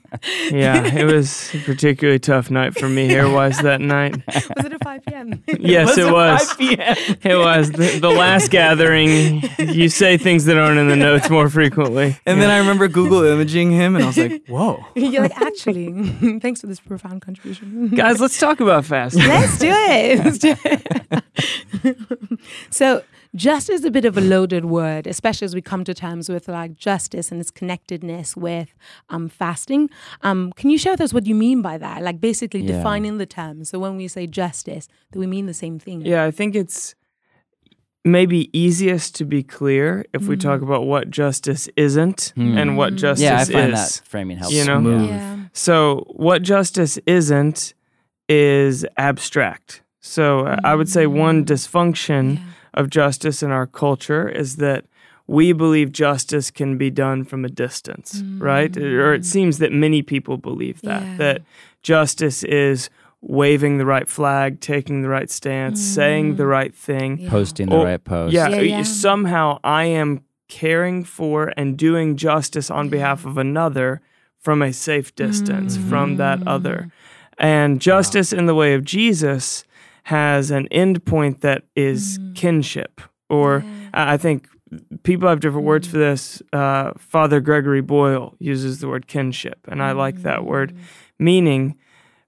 Yeah, it was a particularly tough night for me hair wise that night. Was it at 5 p.m.? Yes, it was. 5 p.m. It was. The, the last gathering, you say things that aren't in the notes more frequently. And then I remember Google imaging him, and I was like, "Whoa!" You're like, actually, thanks for this profound contribution. Guys, let's talk about fasting. Let's do it. Let's do it. so, justice is a bit of a loaded word, especially as we come to terms with like justice and its connectedness with um, fasting. Um, can you share with us what you mean by that? Like basically Yeah. defining the term. So when we say justice, do we mean the same thing? Yeah, I think it's maybe easiest to be clear if we talk about what justice isn't Hmm. and what justice is yeah, I find is. that framing helpful. You know? Smooth. Yeah. So, what justice isn't is abstract. So, uh, I would say one mm. dysfunction Yeah. of justice in our culture is that we believe justice can be done from a distance, mm. right? Or it seems that many people believe that, Yeah. that justice is waving the right flag, taking the right stance, saying the mm. right thing. Yeah. Posting the Or- right post. Yeah, Yeah, yeah. somehow I am caring for and doing justice on behalf of another from a safe distance from that other. And justice in the way of Jesus has an end point that is kinship, or I I think people have different words for this. Uh, Father Gregory Boyle uses the word kinship, and I like that word, meaning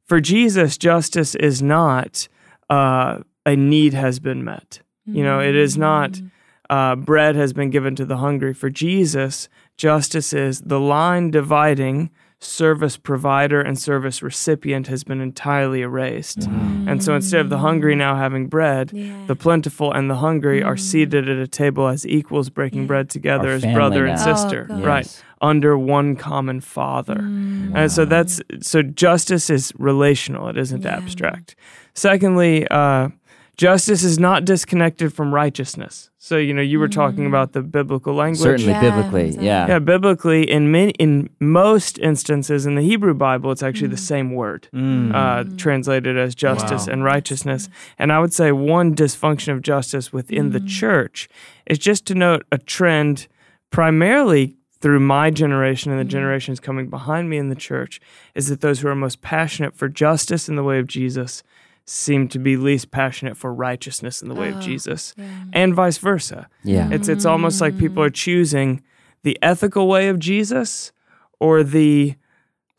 for Jesus, justice is not uh, a need has been met. You know, it is not uh, bread has been given to the hungry. For Jesus, justice is the line dividing service provider and service recipient has been entirely erased. Mm. And so instead of the hungry now having bread, Yeah. the plentiful and the hungry are mm. seated at a table as equals, breaking bread together Our as family brother and sister, Oh, right? Under one common father. Mm. And so that's so justice is relational, it isn't abstract. Secondly, uh, justice is not disconnected from righteousness. So, you know, you were talking mm. about the biblical language. Certainly Yeah, biblically. exactly. Yeah. Yeah, biblically, in many, in most instances in the Hebrew Bible, it's actually the mm. same word, mm. uh, translated as justice Wow. and righteousness. And I would say one dysfunction of justice within the church is just to note a trend, primarily through my generation and the generations coming behind me in the church, is that those who are most passionate for justice in the way of Jesus seem to be least passionate for righteousness in the way of Jesus, and vice versa. Yeah. It's it's almost like people are choosing the ethical way of Jesus or the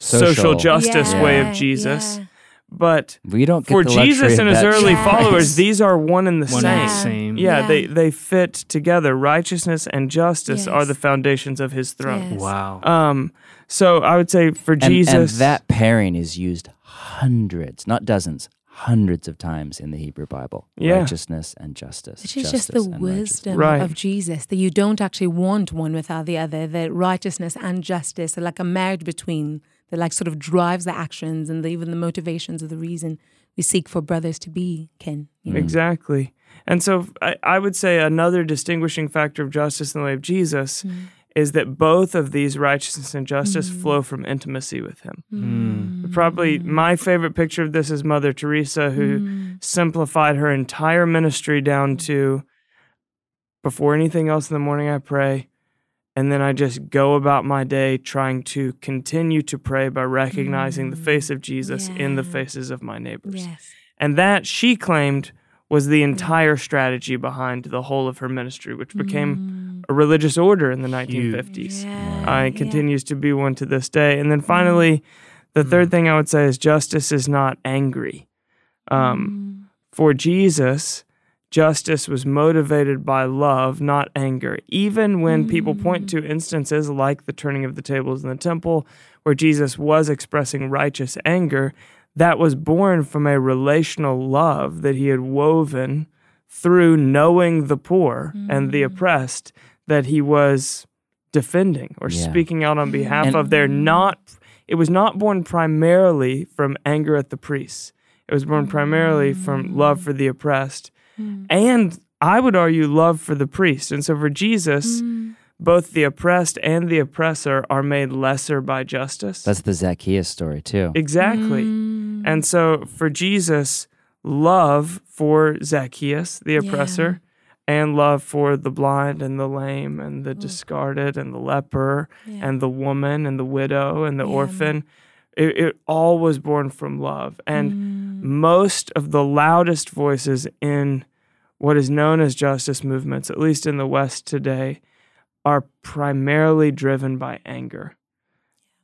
social, Social. justice way of Jesus. yeah. But We don't get for Jesus and his early choice. followers, these are one and the One same. and the same. Yeah, Yeah. they they fit together. Righteousness and justice are the foundations of his throne. Yes. Wow. Um, so I would say for And, Jesus, and that pairing is used hundreds, not dozens, hundreds of times in the Hebrew Bible. Yeah. Righteousness and justice. Which is just the wisdom Right. of Jesus that you don't actually want one without the other. That righteousness and justice are like a marriage between that, like sort of drives the actions and the, even the motivations of the reason we seek for brothers to be kin. You know? Exactly. And so I, I would say another distinguishing factor of justice in the way of Jesus Mm. Is that both of these righteousness and justice Mm. flow from intimacy with him. Mm. Probably my favorite picture of this is Mother Teresa, who Mm. simplified her entire ministry down to before anything else in the morning, I pray. And then I just go about my day trying to continue to pray by recognizing the face of Jesus in the faces of my neighbors. Yes. And that she claimed was the entire strategy behind the whole of her ministry, which became a religious order in the 1950s. Yeah, Uh, it yeah. continues to be one to this day. And then finally, the third thing I would say is justice is not angry. Um, For Jesus, justice was motivated by love, not anger. Even when people point to instances like the turning of the tables in the temple, where Jesus was expressing righteous anger, that was born from a relational love that he had woven through knowing the poor and the oppressed that he was defending or Yeah. speaking out on behalf And- of their not it was not born primarily from anger at the priests. It was born primarily from mm. love for the oppressed. Mm. And i would argue love for the priest. And so for jesus mm. both the oppressed and the oppressor are made lesser by justice. That's the Zacchaeus story, too. exactly. And so for jesus love for zacchaeus the oppressor and love for the blind and the lame and the mm. discarded and the leper and the woman and the widow and the Yeah. orphan. It, it all was born from love. And mm. most of the loudest voices in what is known as justice movements, at least in the West today, are primarily driven by anger.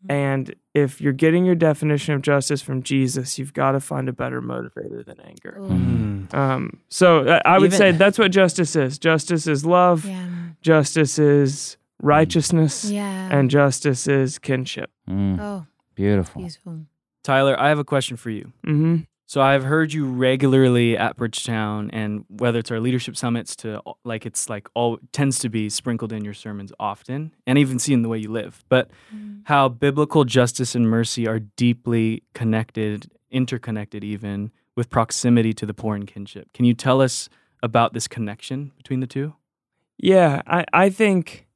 And if you're getting your definition of justice from Jesus, you've got to find a better motivator than anger. Mm. Um, so uh, I would Even- say that's what justice is. Justice is love. Yeah. Justice is righteousness. Yeah. And justice is kinship. Mm, oh, beautiful. beautiful. Tyler, I have a question for you. hmm So I've heard you regularly at Bridgetown, and whether it's our leadership summits to uh, like it's like all tends to be sprinkled in your sermons often, and even seen the way you live. But mm. how biblical justice and mercy are deeply connected, interconnected, even with proximity to the poor and kinship. Can you tell us about this connection between the two? Yeah, I, I think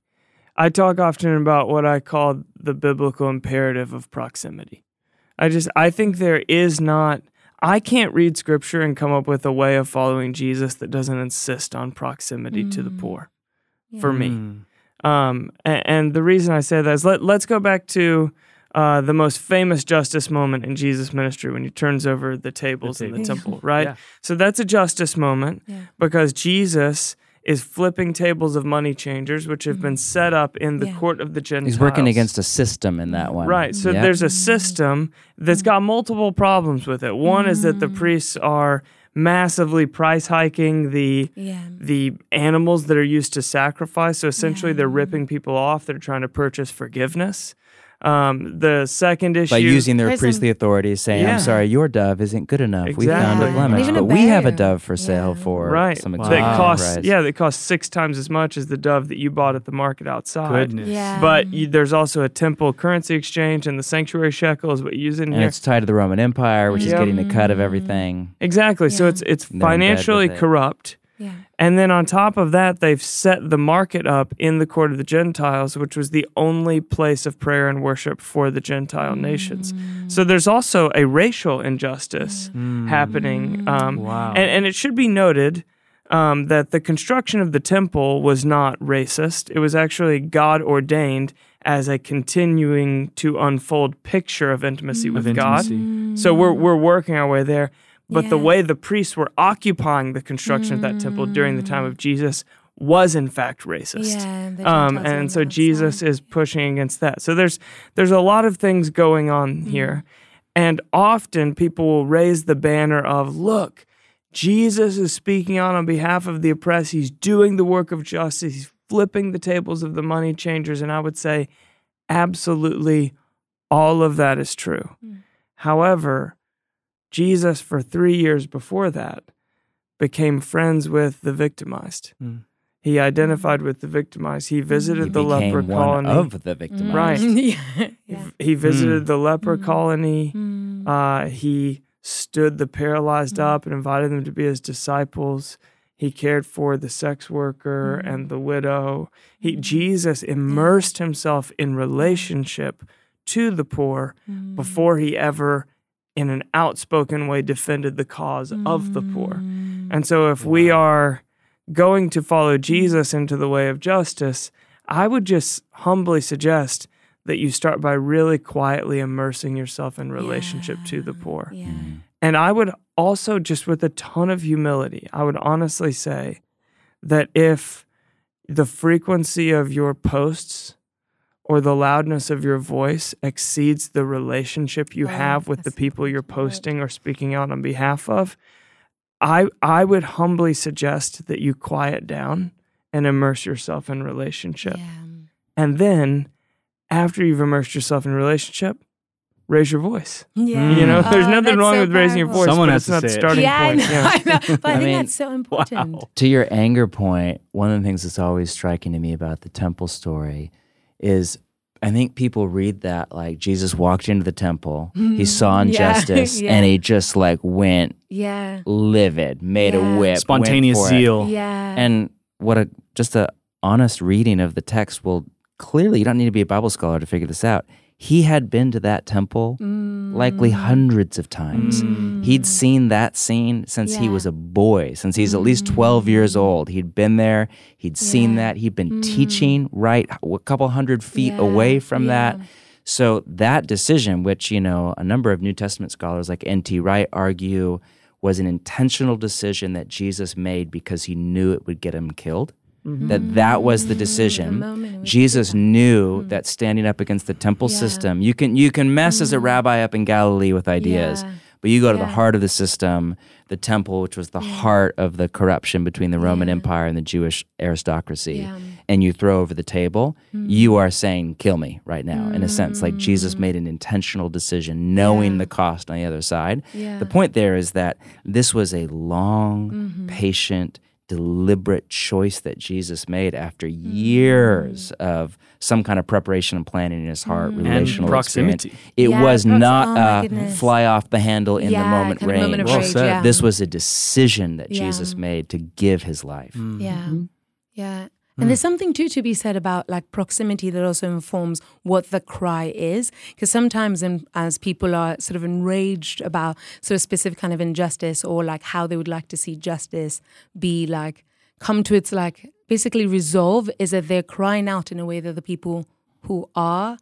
I talk often about what I call the biblical imperative of proximity. I just I think there is not I can't read scripture and come up with a way of following Jesus that doesn't insist on proximity to the Mm. poor for me. Mm. Um, and, and the reason I say that is let, let's go back to uh, the most famous justice moment in Jesus' ministry when he turns over the tables in the temple, right? Yeah. So that's a justice moment Yeah. because Jesus is flipping tables of money changers, which have been mm. set up in the Yeah. court of the Gentiles. He's working against a system in that one. Right. So Yeah. there's a system that's mm. got multiple problems with it. One is that the mm. priests are massively price hiking the Yeah. the animals that are used to sacrifice. So essentially, they're ripping people off. They're trying to purchase forgiveness. Um, the second issue by using their There's priestly authority, saying, Yeah. "I'm sorry, your dove isn't good enough. We found a Exactly. blemish, Even a but we have a dove for sale Yeah. for right some Wow. that costs price." yeah that costs six times as much as the dove that you bought at the market outside. Goodness. Yeah. But you, there's also a temple currency exchange, and the sanctuary shekel is what you use in and here. it's tied to the Roman Empire, which is getting a cut of everything. Exactly. So it's it's They're financially with it. corrupt. Yeah. And then on top of that, they've set the market up in the court of the Gentiles, which was the only place of prayer and worship for the Gentile nations. So there's also a racial injustice happening. Um, Wow. and, and it should be noted um, that the construction of the temple was not racist. It was actually God ordained as a continuing to unfold picture of intimacy with Of God. So we're we're working our way there. But the way the priests were occupying the construction of that temple during the time of Jesus was in fact racist. Yeah, Um, and so Jesus outside. is pushing against that. So there's there's a lot of things going on Mm-hmm. here, and often people will raise the banner of look, Jesus is speaking out on behalf of the oppressed. He's doing the work of justice. He's flipping the tables of the money changers, and I would say, absolutely, all of that is true. Mm. However, Jesus for three years before that became friends with the victimized. Mm. He identified with the victimized. He visited He the leper one colony. of the victimized. Right. yeah. yeah. He visited Mm. the leper Mm. colony. Mm. Uh, he stood the paralyzed Mm. up and invited them to be his disciples. He cared for the sex worker Mm. and the widow. He. Jesus immersed himself in relationship to the poor Mm. before he ever, in an outspoken way, defended the cause of the poor. Mm. And so, if we are going to follow Jesus into the way of justice, I would just humbly suggest that you start by really quietly immersing yourself in relationship to the poor. Yeah. Mm. And I would also, just with a ton of humility, I would honestly say that if the frequency of your posts or the loudness of your voice exceeds the relationship you Oh, have with the people you're important word. posting or speaking out on behalf of, I I would humbly suggest that you quiet down and immerse yourself in relationship. Yeah. And then after you've immersed yourself in relationship, raise your voice. Yeah. You know, mm. Oh, there's nothing wrong so with raising your voice, Someone but has it's to not say the it. starting yeah, I know, Yeah. I know. But I, I think mean, that's so important. To your anger point, one of the things that's always striking to me about the temple story is I think people read that like Jesus walked into the temple, he mm-hmm. saw injustice, yeah. and he just like went Yeah. livid, made Yeah. a whip, Spontaneous for it. zeal. Yeah. And what a just a honest reading of the text will clearly you don't need to be a Bible scholar to figure this out. He had been to that temple mm. likely hundreds of times. Mm. He'd seen that scene since he was a boy, since he's at least mm. 12 years old. He'd been there, he'd seen Yeah. that, he'd been teaching right a couple hundred feet Yeah, away from that. So that decision, which, you know, a number of New Testament scholars like N.T. Wright argue was an intentional decision that Jesus made because he knew it would get him killed. That that was the decision. moment in which Jesus knew that standing up against the temple Yeah. system, you can you can mess as a rabbi up in Galilee with ideas, Yeah. but you go to the heart of the system, the temple, which was the heart of the corruption between the Roman Yeah. Empire and the Jewish aristocracy, Yeah. and you throw over the table, you are saying, "Kill me right now." In a sense, like. Jesus made an intentional decision, knowing Yeah. the cost on the other side. Yeah. The point there is that this was a long, Mm-hmm. patient, deliberate choice that Jesus made after Mm. years of some kind of preparation and planning in his heart, relational proximity. experience. It Yeah, was prox- not oh a goodness. fly off the handle in the moment kind of range. moment of Well rage, said. yeah. This was a decision that Yeah. Jesus made to give his life. Mm. Yeah. Yeah. And there's something too to be said about like proximity that also informs what the cry is. Because sometimes, in, as people are sort of enraged about sort of specific kind of injustice or like how they would like to see justice be like come to its like basically resolve, is that they're crying out in a way that the people who are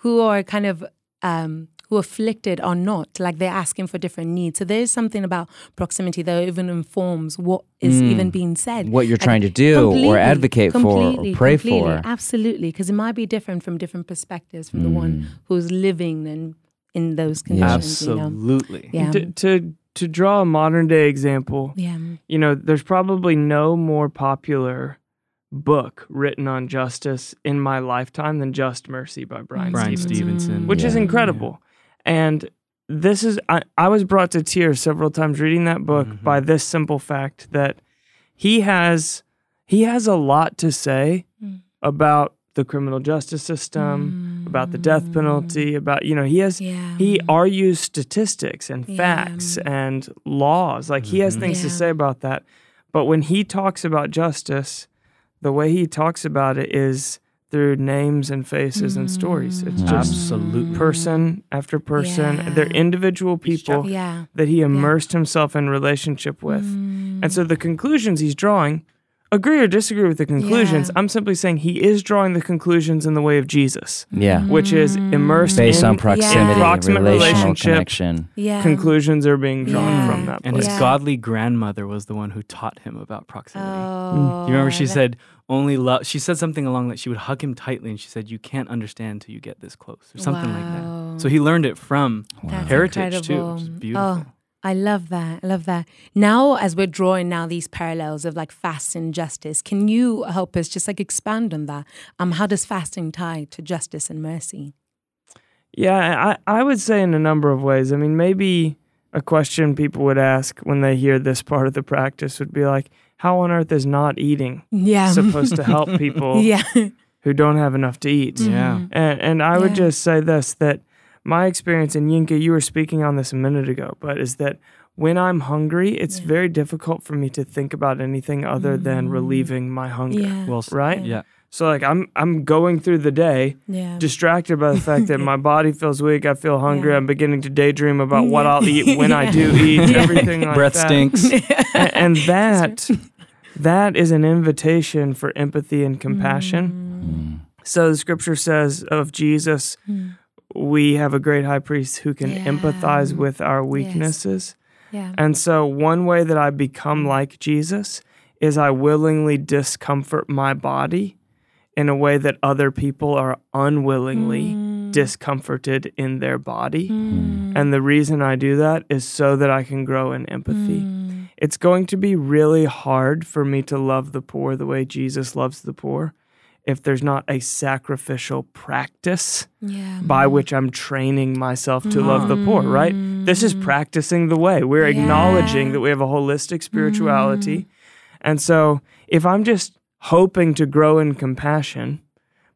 who are kind of um, who are afflicted are not. Like they're asking for different needs. So there is something about proximity that even informs what is even being said. Mm. What you're And trying to do or advocate for or completely, pray for. Absolutely, because it might be different from different perspectives from the Mm. one who's living and in those conditions. You know? Absolutely. Yeah. To, to to draw a modern day example, Yeah. you know, there's probably no more popular book written on justice in my lifetime than Just Mercy by Bryan, Bryan Stevenson, Stevenson. which is Yeah. incredible. And this is I, I was brought to tears several times reading that book Mhm. by this simple fact that he has he has a lot to say Mm. about the criminal justice system, about the death penalty, about you know, he has Yeah. he argues statistics and Yeah. facts and laws. Like he has Mhm. things to say about that. But when he talks about justice, the way he talks about it is through names and faces and stories. It's Mm. just Absolutely. person after person. They're individual people Yeah. that he immersed himself in relationship with. Mm. And so the conclusions he's drawing agree or disagree with the conclusions. Yeah. I'm simply saying he is drawing the conclusions in the way of Jesus, Yeah. which is immersed Based in on proximity, proximate relationship. connection. Yeah. Conclusions are being drawn Yeah. from that And his Yeah. godly grandmother was the one who taught him about proximity. Oh, you remember she that- said only love. She said something along that she would hug him tightly, and she said, "You can't understand till you get this close," or something like that. So he learned it from That's heritage too, incredible. which is beautiful. Oh, I love that. I love that. Now, as we're drawing now these parallels of like fast and justice, can you help us just like expand on that? Um, how does fasting tie to justice and mercy? Yeah, I, I would say in a number of ways. I mean, maybe a question people would ask when they hear this part of the practice would be like, how on earth is not eating Yeah. supposed to help people yeah. who don't have enough to eat? Yeah. And, and I would Yeah. just say this that my experience, and Yinka, you were speaking on this a minute ago, but is that when I'm hungry, it's Yeah. very difficult for me to think about anything other than Mm. relieving my hunger. Yeah. Well, Right? yeah. So like I'm I'm going through the day Yeah. distracted by the fact that my body feels weak, I feel hungry, Yeah. I'm beginning to daydream about what I'll eat when I do eat, Yeah. everything like Breath that. stinks. A- and that that is an invitation for empathy and compassion. Mm. So the scripture says of Jesus, Mm. we have a great high priest who can Yeah. empathize with our weaknesses. Yeah. And so one way that I become like Jesus is I willingly discomfort my body in a way that other people are unwillingly Mm. discomforted in their body. Mm. And the reason I do that is so that I can grow in empathy. Mm. It's going to be really hard for me to love the poor the way Jesus loves the poor if there's not a sacrificial practice Yeah. by which I'm training myself to love the poor, right? This is practicing the way. We're acknowledging that we have a holistic spirituality. And so if I'm just hoping to grow in compassion,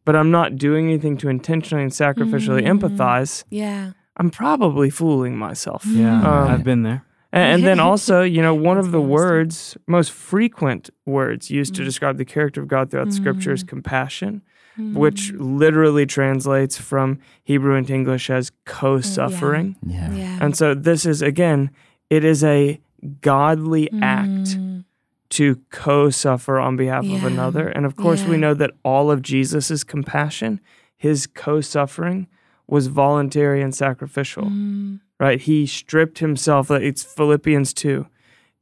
but I'm not doing anything to intentionally and sacrificially empathize, Yeah. I'm probably fooling myself. Yeah, Um, I've been there. A- And then also, you know, one of the words, most frequent words used Mm. to describe the character of God throughout the scripture is compassion, which literally translates from Hebrew into English as co suffering. Yeah. Yeah. And so this is, again, it is a godly act Mm. To co suffer on behalf of another. And of course, we know that all of Jesus' compassion, his co suffering, was voluntary and sacrificial Mm. right? He stripped himself. like, It's Philippians 2.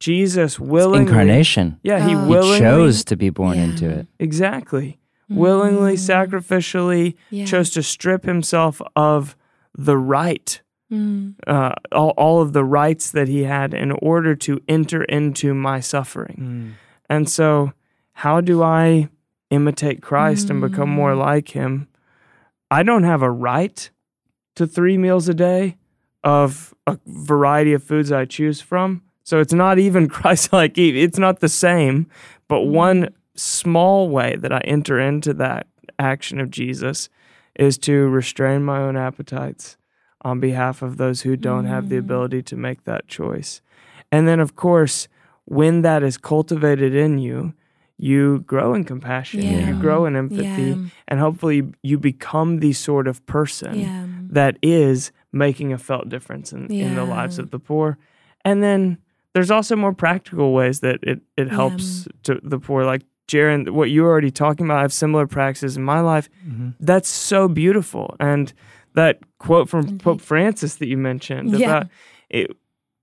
Jesus willingly. Incarnation. Yeah, he Oh. He willingly. chose to be born Yeah. into it. Exactly. Willingly, sacrificially Yeah. chose to strip himself of the right, Mm. uh, all, all of the rights that he had in order to enter into my suffering. Mm. And so, how do I imitate Christ and become more Mm. like him? I don't have a right to three meals a day of a variety of foods I choose from. So it's not even Christ like. It's not the same. But Mm. one small way that I enter into that action of Jesus is to restrain my own appetites on behalf of those who don't have the Mm. ability to make that choice. And then, of course, when that is cultivated in you, you grow in compassion, Yeah. you grow in empathy, Yeah. and hopefully you become the sort of person Yeah. that is making a felt difference in, in the lives of the poor. And then there's also more practical ways that it, it helps to the poor. Like Jarin, what you were already talking about, I have similar practices in my life. Mm-hmm. That's so beautiful. And that quote from Pope Francis that you mentioned Yeah. about it,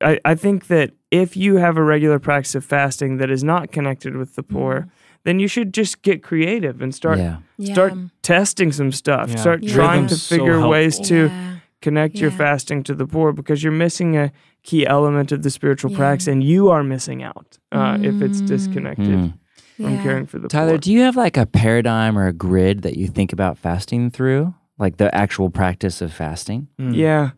I, I think that if you have a regular practice of fasting that is not connected with the poor, then you should just get creative and start yeah. start Yeah. testing some stuff. Yeah. Start Yeah. trying to Rhythm's so figure ways to Yeah. connect your fasting to the poor because you're missing a key element of the spiritual Yeah. practice and you are missing out uh, if it's Mm. disconnected Mm. from Yeah. caring for the poor. Tyler, poor. do you have like a paradigm or a grid that you think about fasting through? Like the actual practice of fasting? Mm. Yeah.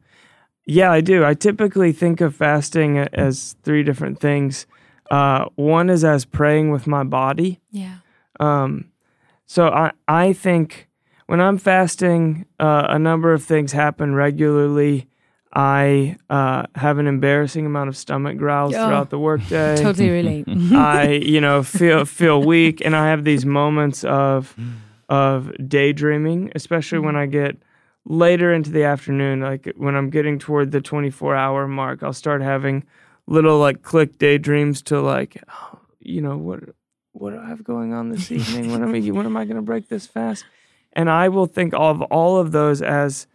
Yeah, I do. I typically think of fasting as three different things. Uh, one is as praying with my body. Yeah. Um, so I, I think when I'm fasting, uh, a number of things happen regularly. I uh, have an embarrassing amount of stomach growls Oh, throughout the workday. Totally relate. I, you know, feel feel weak, and I have these moments of of daydreaming, especially when mm-hmm. I get later into the afternoon. Like when I'm getting toward the 24 hour mark, I'll start having little like click daydreams to like, oh, you know, what what do I have going on this evening? When am I when am I going to break this fast? And I will think of all of those as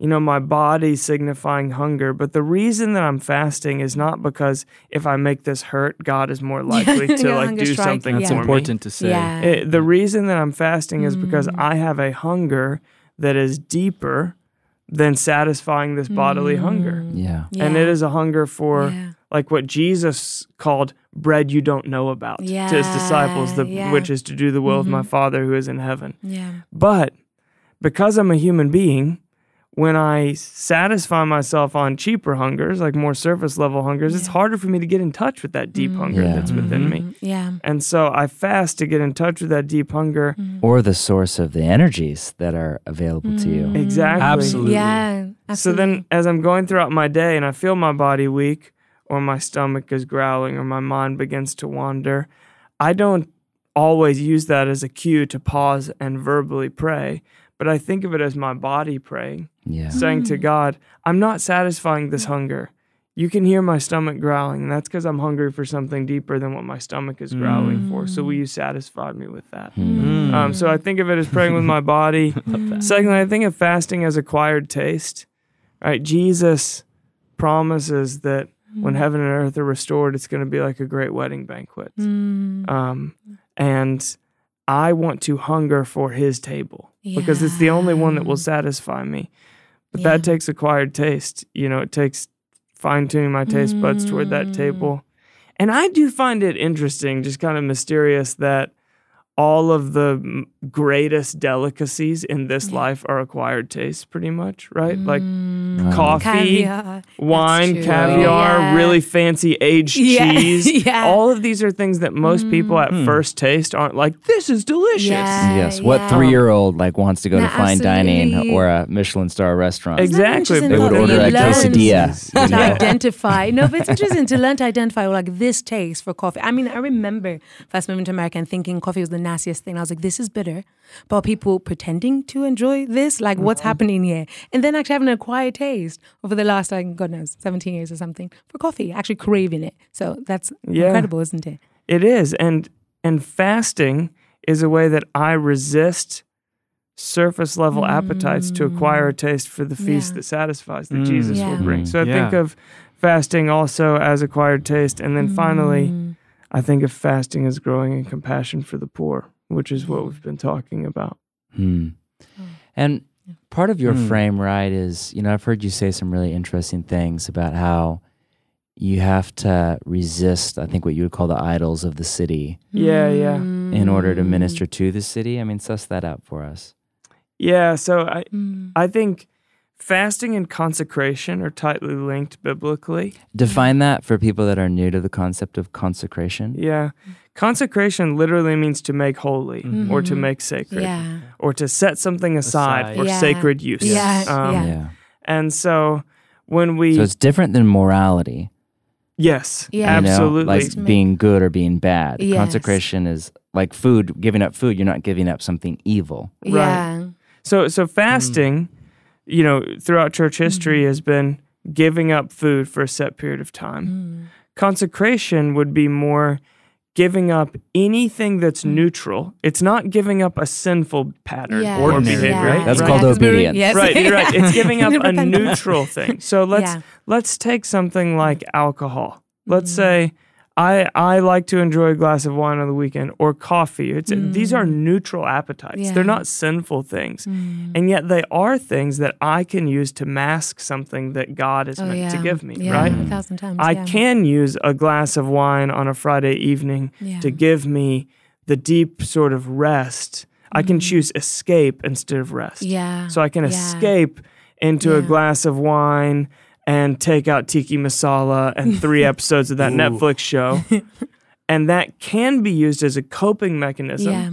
you know, my body signifying hunger. But the reason that I'm fasting is not because if I make this hurt, God is more likely to like do strike, something That's for important to say. Yeah. It- the reason that I'm fasting is because Mm. I have a hunger that is deeper than satisfying this bodily hunger. Yeah. And it is a hunger for Mm. Yeah. like what Jesus called bread you don't know about to his disciples, the, Yeah, yeah. which is to do the will of my Mhm. Father who is in heaven. Yeah. But because I'm a human being, when I satisfy myself on cheaper hungers, like more surface level hungers, it's harder for me to get in touch with that deep mm. hunger Yeah. that's within me. Mm, Yeah. And so I fast to get in touch with that deep hunger. Mm-hmm. Or the source of the energies that are available to you. Mm. Exactly. Absolutely. Yeah. So then, as I'm going throughout my day and I feel my body weak, or my stomach is growling, or my mind begins to wander, I don't always use that as a cue to pause and verbally pray, but I think of it as my body praying, Yeah. saying to God, I'm not satisfying this hunger. You can hear my stomach growling, and that's because I'm hungry for something deeper than what my stomach is growling for. So, will you satisfy me with that? Hmm. Um, so, I think of it as praying with my body. Secondly, I think of fasting as acquired taste. Right? Jesus promises that when heaven and earth are restored, it's going to be like a great wedding banquet. Mm. Um, and I want to hunger for his table because it's the only one that will satisfy me. But that takes acquired taste. You know, it takes fine tuning my taste buds toward that Mm. table. And I do find it interesting, just kind of mysterious that all of the greatest delicacies in this life are acquired tastes, pretty much, right? Like Mm. coffee, Caviar. wine, caviar, Yeah. really fancy aged Yeah. cheese. Yeah. All of these are things that most people at Hmm. first taste aren't like, this is delicious. Yeah. Yes. What three year old like wants to go No, to fine dining or a Michelin star restaurant? Exactly. They would order a quesadilla. To you identify. No, but it's interesting to learn to identify like this taste for coffee. I mean, I remember first moving to America and thinking coffee was the nastiest thing. I was like, this is bitter. But are people pretending to enjoy this? Like, what's happening here? And then actually having an acquired taste over the last, like, God knows, 17 years or something for coffee, actually craving it. So that's Yeah. incredible, isn't it? It is. And and fasting is a way that I resist surface level appetites to acquire a taste for the feast Yeah. that satisfies that Mm. Jesus Yeah. will bring. Mm. So I think of fasting also as acquired taste. And then finally, Mm. I think of fasting as growing in compassion for the poor, which is what we've been talking about. Hmm. And part of your Hmm. frame, right, is you know I've heard you say some really interesting things about how you have to resist. I think what you would call the idols of the city Yeah, yeah. in order to minister to the city. I mean, suss that out for us. Yeah, so I Mm. I think fasting and consecration are tightly linked biblically. Define that for people that are new to the concept of consecration. Yeah. Consecration literally means to make holy or to Mhm. make sacred Yeah. or to set something aside, Aside. for Yeah. sacred use. Yeah, Um, yeah. Yeah. And so when we So it's different than morality. yes, Yeah. you know, absolutely. like being good or being bad. Yes. Consecration is like food, giving up food. You're not giving up something evil. Yeah. So so fasting, you know, throughout church history has been giving up food for a set period of time. Mm. Consecration would be more giving up anything that's neutral. It's not giving up a sinful pattern Yeah. or Ordinary, behavior. right? That's right? called Yeah, 'cause we're- obedience. yes. Right, you're right. It's giving up a Never done that. neutral thing. So let's Yeah. let's take something like alcohol. Let's Mm. say I I like to enjoy a glass of wine on the weekend or coffee. It's these are neutral appetites. They're Mm. Not sinful things. Mm. And yet they are things that I can use to mask something that God is Oh, meant to give me, yeah, right? A thousand times. I yeah. can use a glass of wine on a Friday evening Yeah. to give me the deep sort of rest. I can Mm. choose escape instead of rest. Yeah. So I can yeah. escape into a glass of wine and take out tikka masala and three episodes of that Netflix show. and that can be used as a coping mechanism Yeah.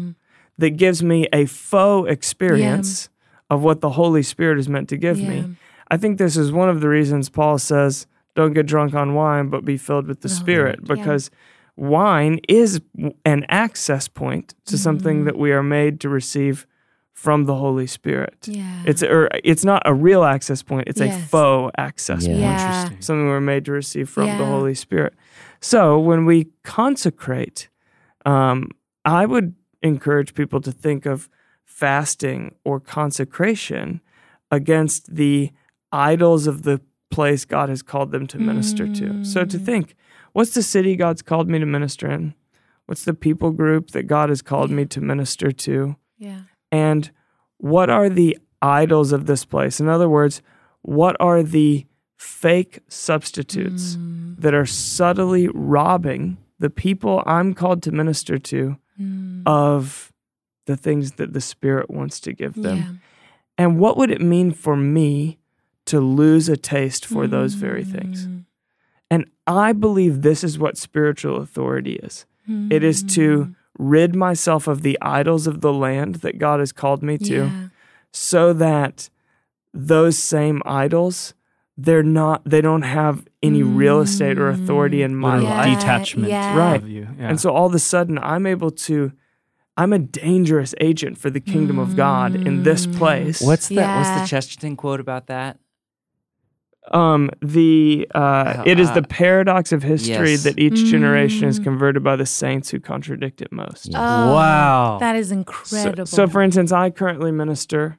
that gives me a faux experience of what the Holy Spirit is meant to give Yeah. me. I think this is one of the reasons Paul says, don't get drunk on wine, but be filled with the Oh, Spirit, yeah. because wine is an access point to something Mm-hmm. that we are made to receive from the Holy Spirit. Yeah. It's or it's not a real access point, it's a faux access Yeah. point. yeah. Interesting. Something we're made to receive from the Holy Spirit. So when we consecrate, um, I would encourage people to think of fasting or consecration against the idols of the place God has called them to minister to. So to think, what's the city God's called me to minister in? What's the people group that God has called me to minister to? Yeah. And what are the idols of this place? In other words, what are the fake substitutes Mm. that are subtly robbing the people I'm called to minister to Mm. of the things that the Spirit wants to give them? Yeah. And what would it mean for me to lose a taste for those very things? Mm. And I believe this is what spiritual authority is it is Mm. to rid myself of the idols of the land that God has called me to Yeah. so that those same idols they're not they don't have any real estate or authority in my Literal life detachment yeah. Right. of you. Yeah. and so all of a sudden i'm able to i'm a dangerous agent for the kingdom of god in this mm. place What's the what's the Chesterton quote about that? Um the uh it is the paradox of history yes. that each generation is Mm. converted by the saints who contradict it most Oh, wow. That is incredible. so for instance i currently minister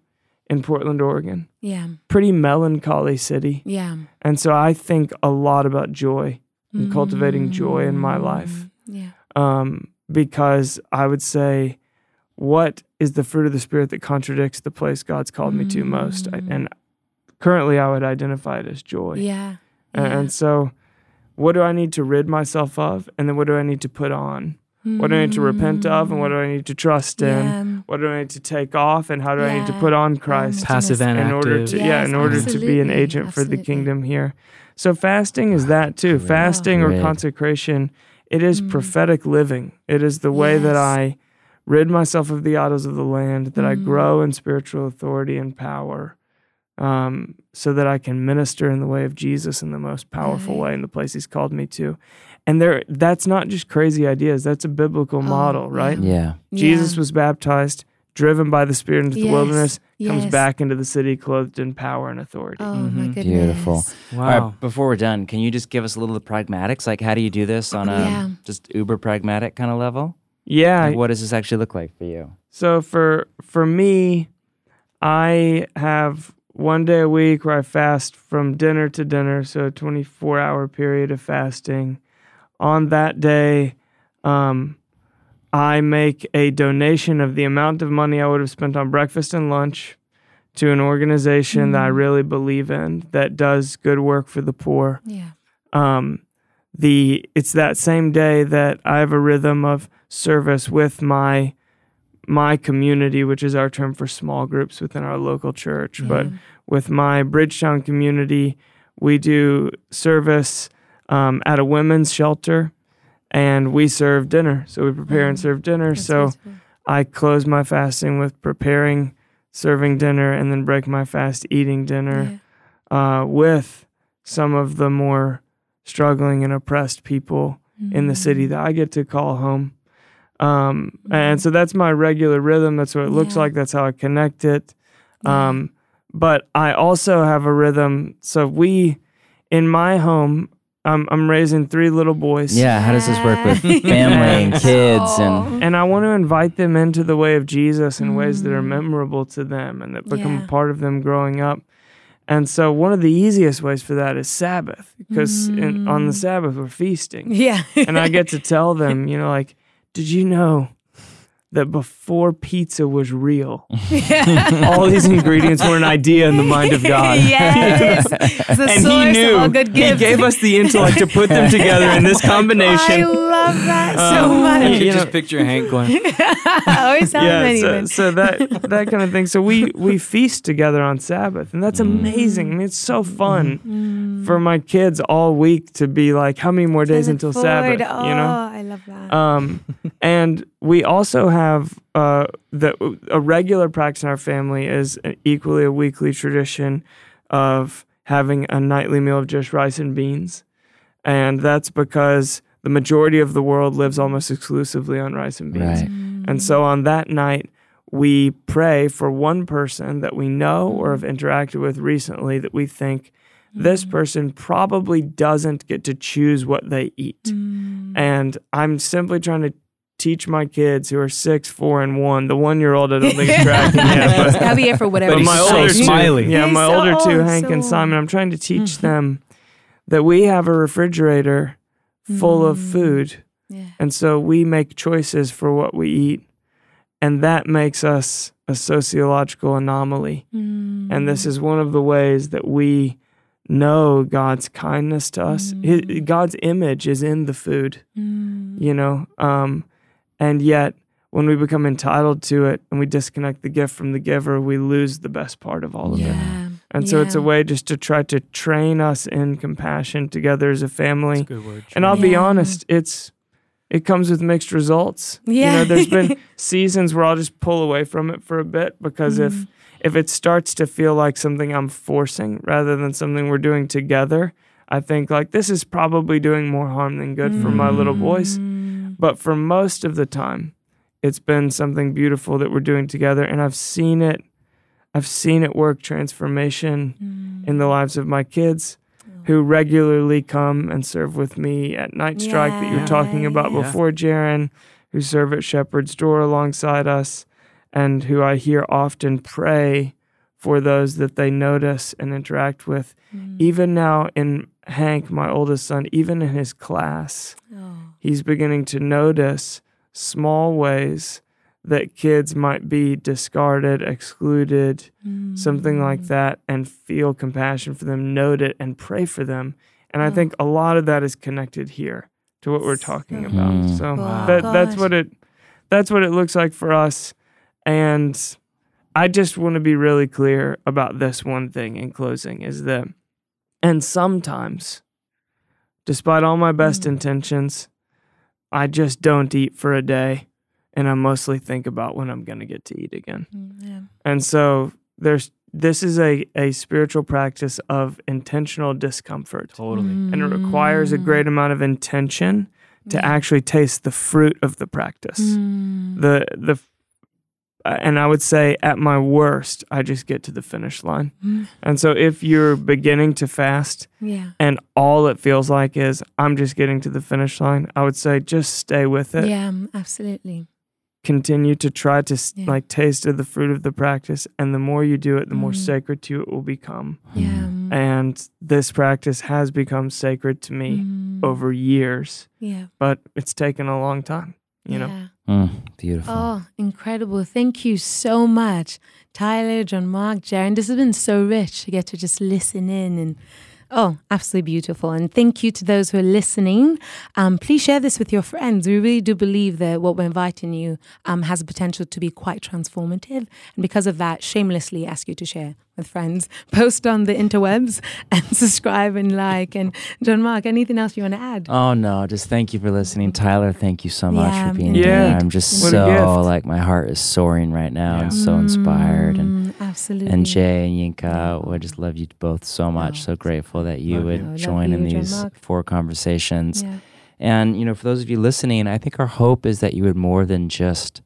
in portland oregon yeah. pretty melancholy city Yeah. and so i think a lot about joy and cultivating joy in my life Mm. Yeah. um, because I would say, what is the fruit of the spirit that contradicts the place God's called me to most? I- Mm. And currently, I would identify it as joy. Yeah. A- yeah. And so, what do I need to rid myself of, and then what do I need to put on? What do I need to repent of, and what do I need to trust in? Yeah. What do I need to take off, and how do I need to put on Christ? Passive and in order active. to yeah in Yes, order to be an absolutely, agent for the kingdom here so fasting is that too Great. fasting or Great. consecration it is Mm. prophetic living it is the way that i rid myself of the idols of the land that i Mm. grow in spiritual authority and power um, so that i can minister in the way of jesus in the most powerful Right. way in the place he's called me to and there that's not just crazy ideas that's a biblical Oh, model right yeah. Yeah. jesus Yeah. was baptized driven by the spirit into the Yes, wilderness comes yes. back into the city clothed in power and authority. Oh my Mhm. goodness. Beautiful. wow. All right, before we're done, can you just give us a little of the pragmatics? Like, how do you do this on a Yeah. just uber pragmatic kind of level? Yeah. Like, what does this actually look like for you? So for for me, I have one day a week where I fast from dinner to dinner, so a 24 hour period of fasting. On that day, um, I make a donation of the amount of money I would have spent on breakfast and lunch to an organization that I really believe in that does good work for the poor. Yeah. um, the it's that same day that I have a rhythm of service with my my community, which is our term for small groups within our local church. But with my Bridgetown community, we do service um, at a women's shelter, and we serve dinner. So we prepare and Mm. serve dinner. That's so beautiful. I close my fasting with preparing, serving dinner, and then break my fast eating dinner Yeah. uh, with some of the more struggling and oppressed people in the city Mm. that I get to call home. Um, And so that's my regular rhythm. That's what it looks Yeah. like. That's how I connect it. Yeah. Um, but I also have a rhythm. So we, in my home, I'm, I'm raising three little boys. Yeah, how does this work with family and kids and And I want to invite them into the way of Jesus in ways that are Mm. memorable to them and that become Yeah. part of them growing up. And so one of the easiest ways for that is Sabbath, because in, on the Mm. Sabbath we're feasting. Yeah. and I get to tell them, you know, like, did you know that before pizza was real, all these ingredients were an idea in the mind of God? yes. It's the and source he knew of all good he gave us the intellect to put them together in this combination. I combination. love that so Um, much. could you just know- picture Hank going, I always tell them yeah, so, anything. so that that kind of thing. So we we feast together on Sabbath, and that's amazing. I mean, it's so fun for my kids all week to be like, how many more days until forward. Sabbath? You know. Oh, I love that. Um, and we also have uh, the a regular practice in our family is equally a weekly tradition of having a nightly meal of just rice and beans, and that's because the majority of the world lives almost exclusively on rice and beans. Right. And so on that night, we pray for one person that we know or have interacted with recently that we think this person probably doesn't get to choose what they eat. Mm. And I'm simply trying to teach my kids who are six, four, and one. The one year old I don't think is tracking yet, but Javier for whatever. But but he's my so older two, smiley. yeah, He's my so older two, Hank so and Simon. I'm trying to teach them that we have a refrigerator full of Mm. food, Yeah. and so we make choices for what we eat, and that makes us a sociological anomaly. Mm. And this is one of the ways that we know God's kindness to us. His, Mm. God's image is in the food, Mm. you know, um, and yet when we become entitled to it and we disconnect the gift from the giver, we lose the best part of all of it. Yeah. And so it's a way just to try to train us in compassion together as a family. That's a good word. And I'll be Yeah. honest, it's it comes with mixed results. You Yeah. know, there's been seasons where I'll just pull away from it for a bit because if Mm. if it starts to feel like something I'm forcing rather than something we're doing together, I think like this is probably doing more harm than good for my little boys. Mm. But for most of the time, it's been something beautiful that we're doing together and I've seen it I've seen it work transformation Mm. in the lives of my kids who regularly come and serve with me at Night Strike that you were talking about Yeah. before, Jarin, who serve at Shepherd's Door alongside us, and who I hear often pray for those that they notice and interact with. Mm. Even now, in Hank, my oldest son, even in his class, Oh. he's beginning to notice small ways that kids might be discarded, excluded, something like Mm. that, and feel compassion for them, note it, and pray for them. And I Oh. think a lot of that is connected here to what we're talking So about. Mm. So Wow. that that's what it that's what it looks like for us. And I just want to be really clear about this one thing in closing is that and sometimes despite all my best Mm. intentions, I just don't eat for a day and I mostly think about when I'm going to get to eat again. Mm, yeah. And so there's this is a, a spiritual practice of intentional discomfort. Totally. And it requires a great amount of intention to Mm. Yeah. actually taste the fruit of the practice. Mm. The the and I would say at my worst, I just get to the finish line. Mm. And so if you're beginning to fast Yeah. and all it feels like is I'm just getting to the finish line, I would say just stay with it. Yeah, mm, absolutely. Continue to try to Yeah. like taste of the fruit of the practice, and the more you do it, the more Mm. sacred to you it will become. Yeah. mm, And this practice has become sacred to me mm, over years, Yeah. but it's taken a long time. You know, Yeah. Mm, beautiful. Oh, incredible. Thank you so much, Tyler, John Mark, Jarin. This has been so rich to get to just listen in and Oh, absolutely beautiful. And thank you to those who are listening. Um, please share this with your friends. We really do believe that what we're inviting you um, has the potential to be quite transformative. And because of that, shamelessly ask you to share with friends, post on the interwebs, and subscribe and like. And John Mark, anything else you want to add? Oh no, just thank you for listening. Tyler, thank you so much Yeah, for being indeed. here. I'm just What so like my heart is soaring right now and so inspired and Mm, absolutely. and Jay and Yinka, I just love you both so much. Oh, so grateful that you would you. Join in you, John these four conversations. Yeah. And you know, for those of you listening, I think our hope is that you would more than just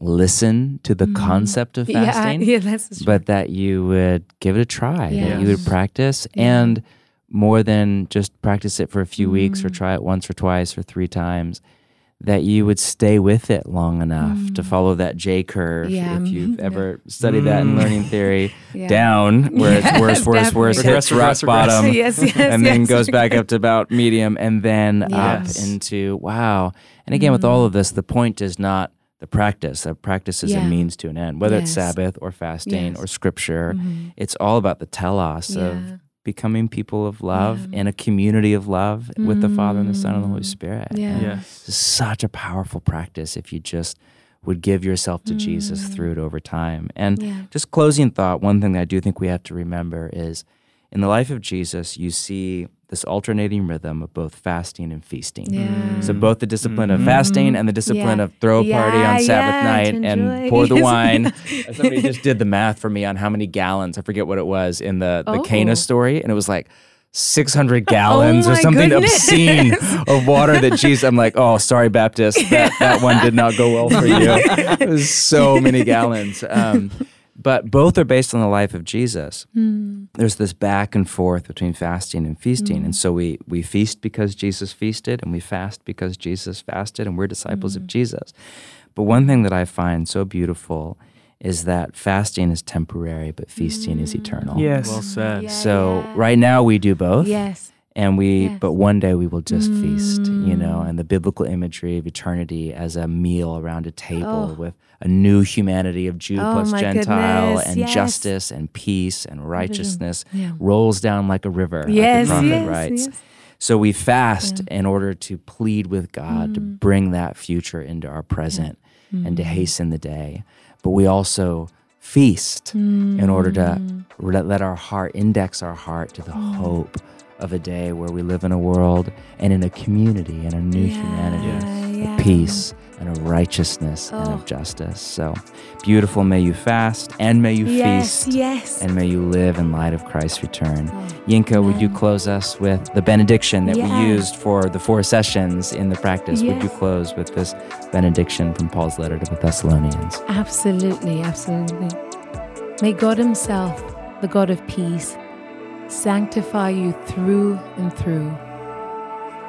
listen to the Mm. concept of fasting, yeah, that's but that you would give it a try, that you would practice Yeah. and more than just practice it for a few weeks or Mm. try it once or twice or three times, that you would stay with it long enough to Mm. follow that J curve. Yeah. If you've Yeah. ever studied that in Mm. learning theory, Yeah. down where it's Yes, worse, worse, worse, definitely. hits Regress, rock regress, regress. bottom, yes, yes, and then yes. goes back up to about medium, and then Yes. up into wow. And again, with all of this, the point is not the practice. The practice is Yeah. a means to an end, whether it's Sabbath or fasting Yes. or Scripture. Mhm. It's all about the telos Yeah. of becoming people of love Yeah. in a community of love with the Father and the Son and the Holy Mm. Spirit. Yeah. Yes. It's such a powerful practice if you just would give yourself to Jesus Mm. through it over time. And Yeah. just closing thought, one thing that I do think we have to remember is in the life of Jesus, you see this alternating rhythm of both fasting and feasting. Yeah. So both the discipline of Mhm. fasting and the discipline Yeah. of throw a party Yeah, on Sabbath yeah, night and pour the wine. Somebody just did the math for me on how many gallons. I forget what it was in the the Oh. Cana story, and it was like. 600 gallons or Oh my something goodness. obscene of water that Jesus. I'm like, oh, sorry, Baptist. That, that one did not go well for you. It was so many gallons. Um, but both are based on the life of Jesus. Mm. There's this back and forth between fasting and feasting. And hmm. so we, we feast because Jesus feasted, and we fast because Jesus fasted, and we're disciples of hmm. Jesus. But one thing that I find so beautiful is that fasting is temporary, but feasting is hmm. eternal. Yes. Well said. Yeah, So yeah. right now we do both. Yes. And we, Yes. but one day we will just feast, you know, Mm. and the biblical imagery of eternity as a meal around a table Oh. with a new humanity of Jew Oh, plus Gentile goodness, and yes. justice and peace and righteousness Yeah. rolls down like a river, Yes, like the prophet yes, writes. yes. So we fast in order to plead with God to Mm. bring that future into our present and to Mm. hasten the day. But we also feast in order to Mm. let, let our heart index our heart to the hope of a day where we live in a world and in a community and a new humanity yeah. of peace and of righteousness and Oh. of justice. So beautiful, may you fast and may you Yes, feast yes. and may you live in light of Christ's return. Oh, Yinka, would you close us with the benediction that Yeah. we used for the four sessions in the practice? Would you close with this benediction from Paul's letter to the Thessalonians? Absolutely, absolutely. May God Himself, the God of peace, sanctify you through and through.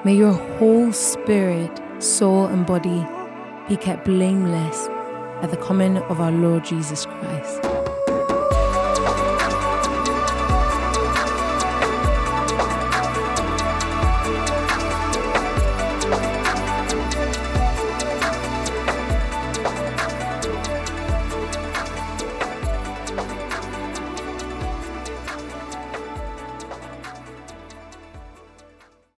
May your whole spirit, soul, and body be kept blameless at the coming of our Lord Jesus Christ.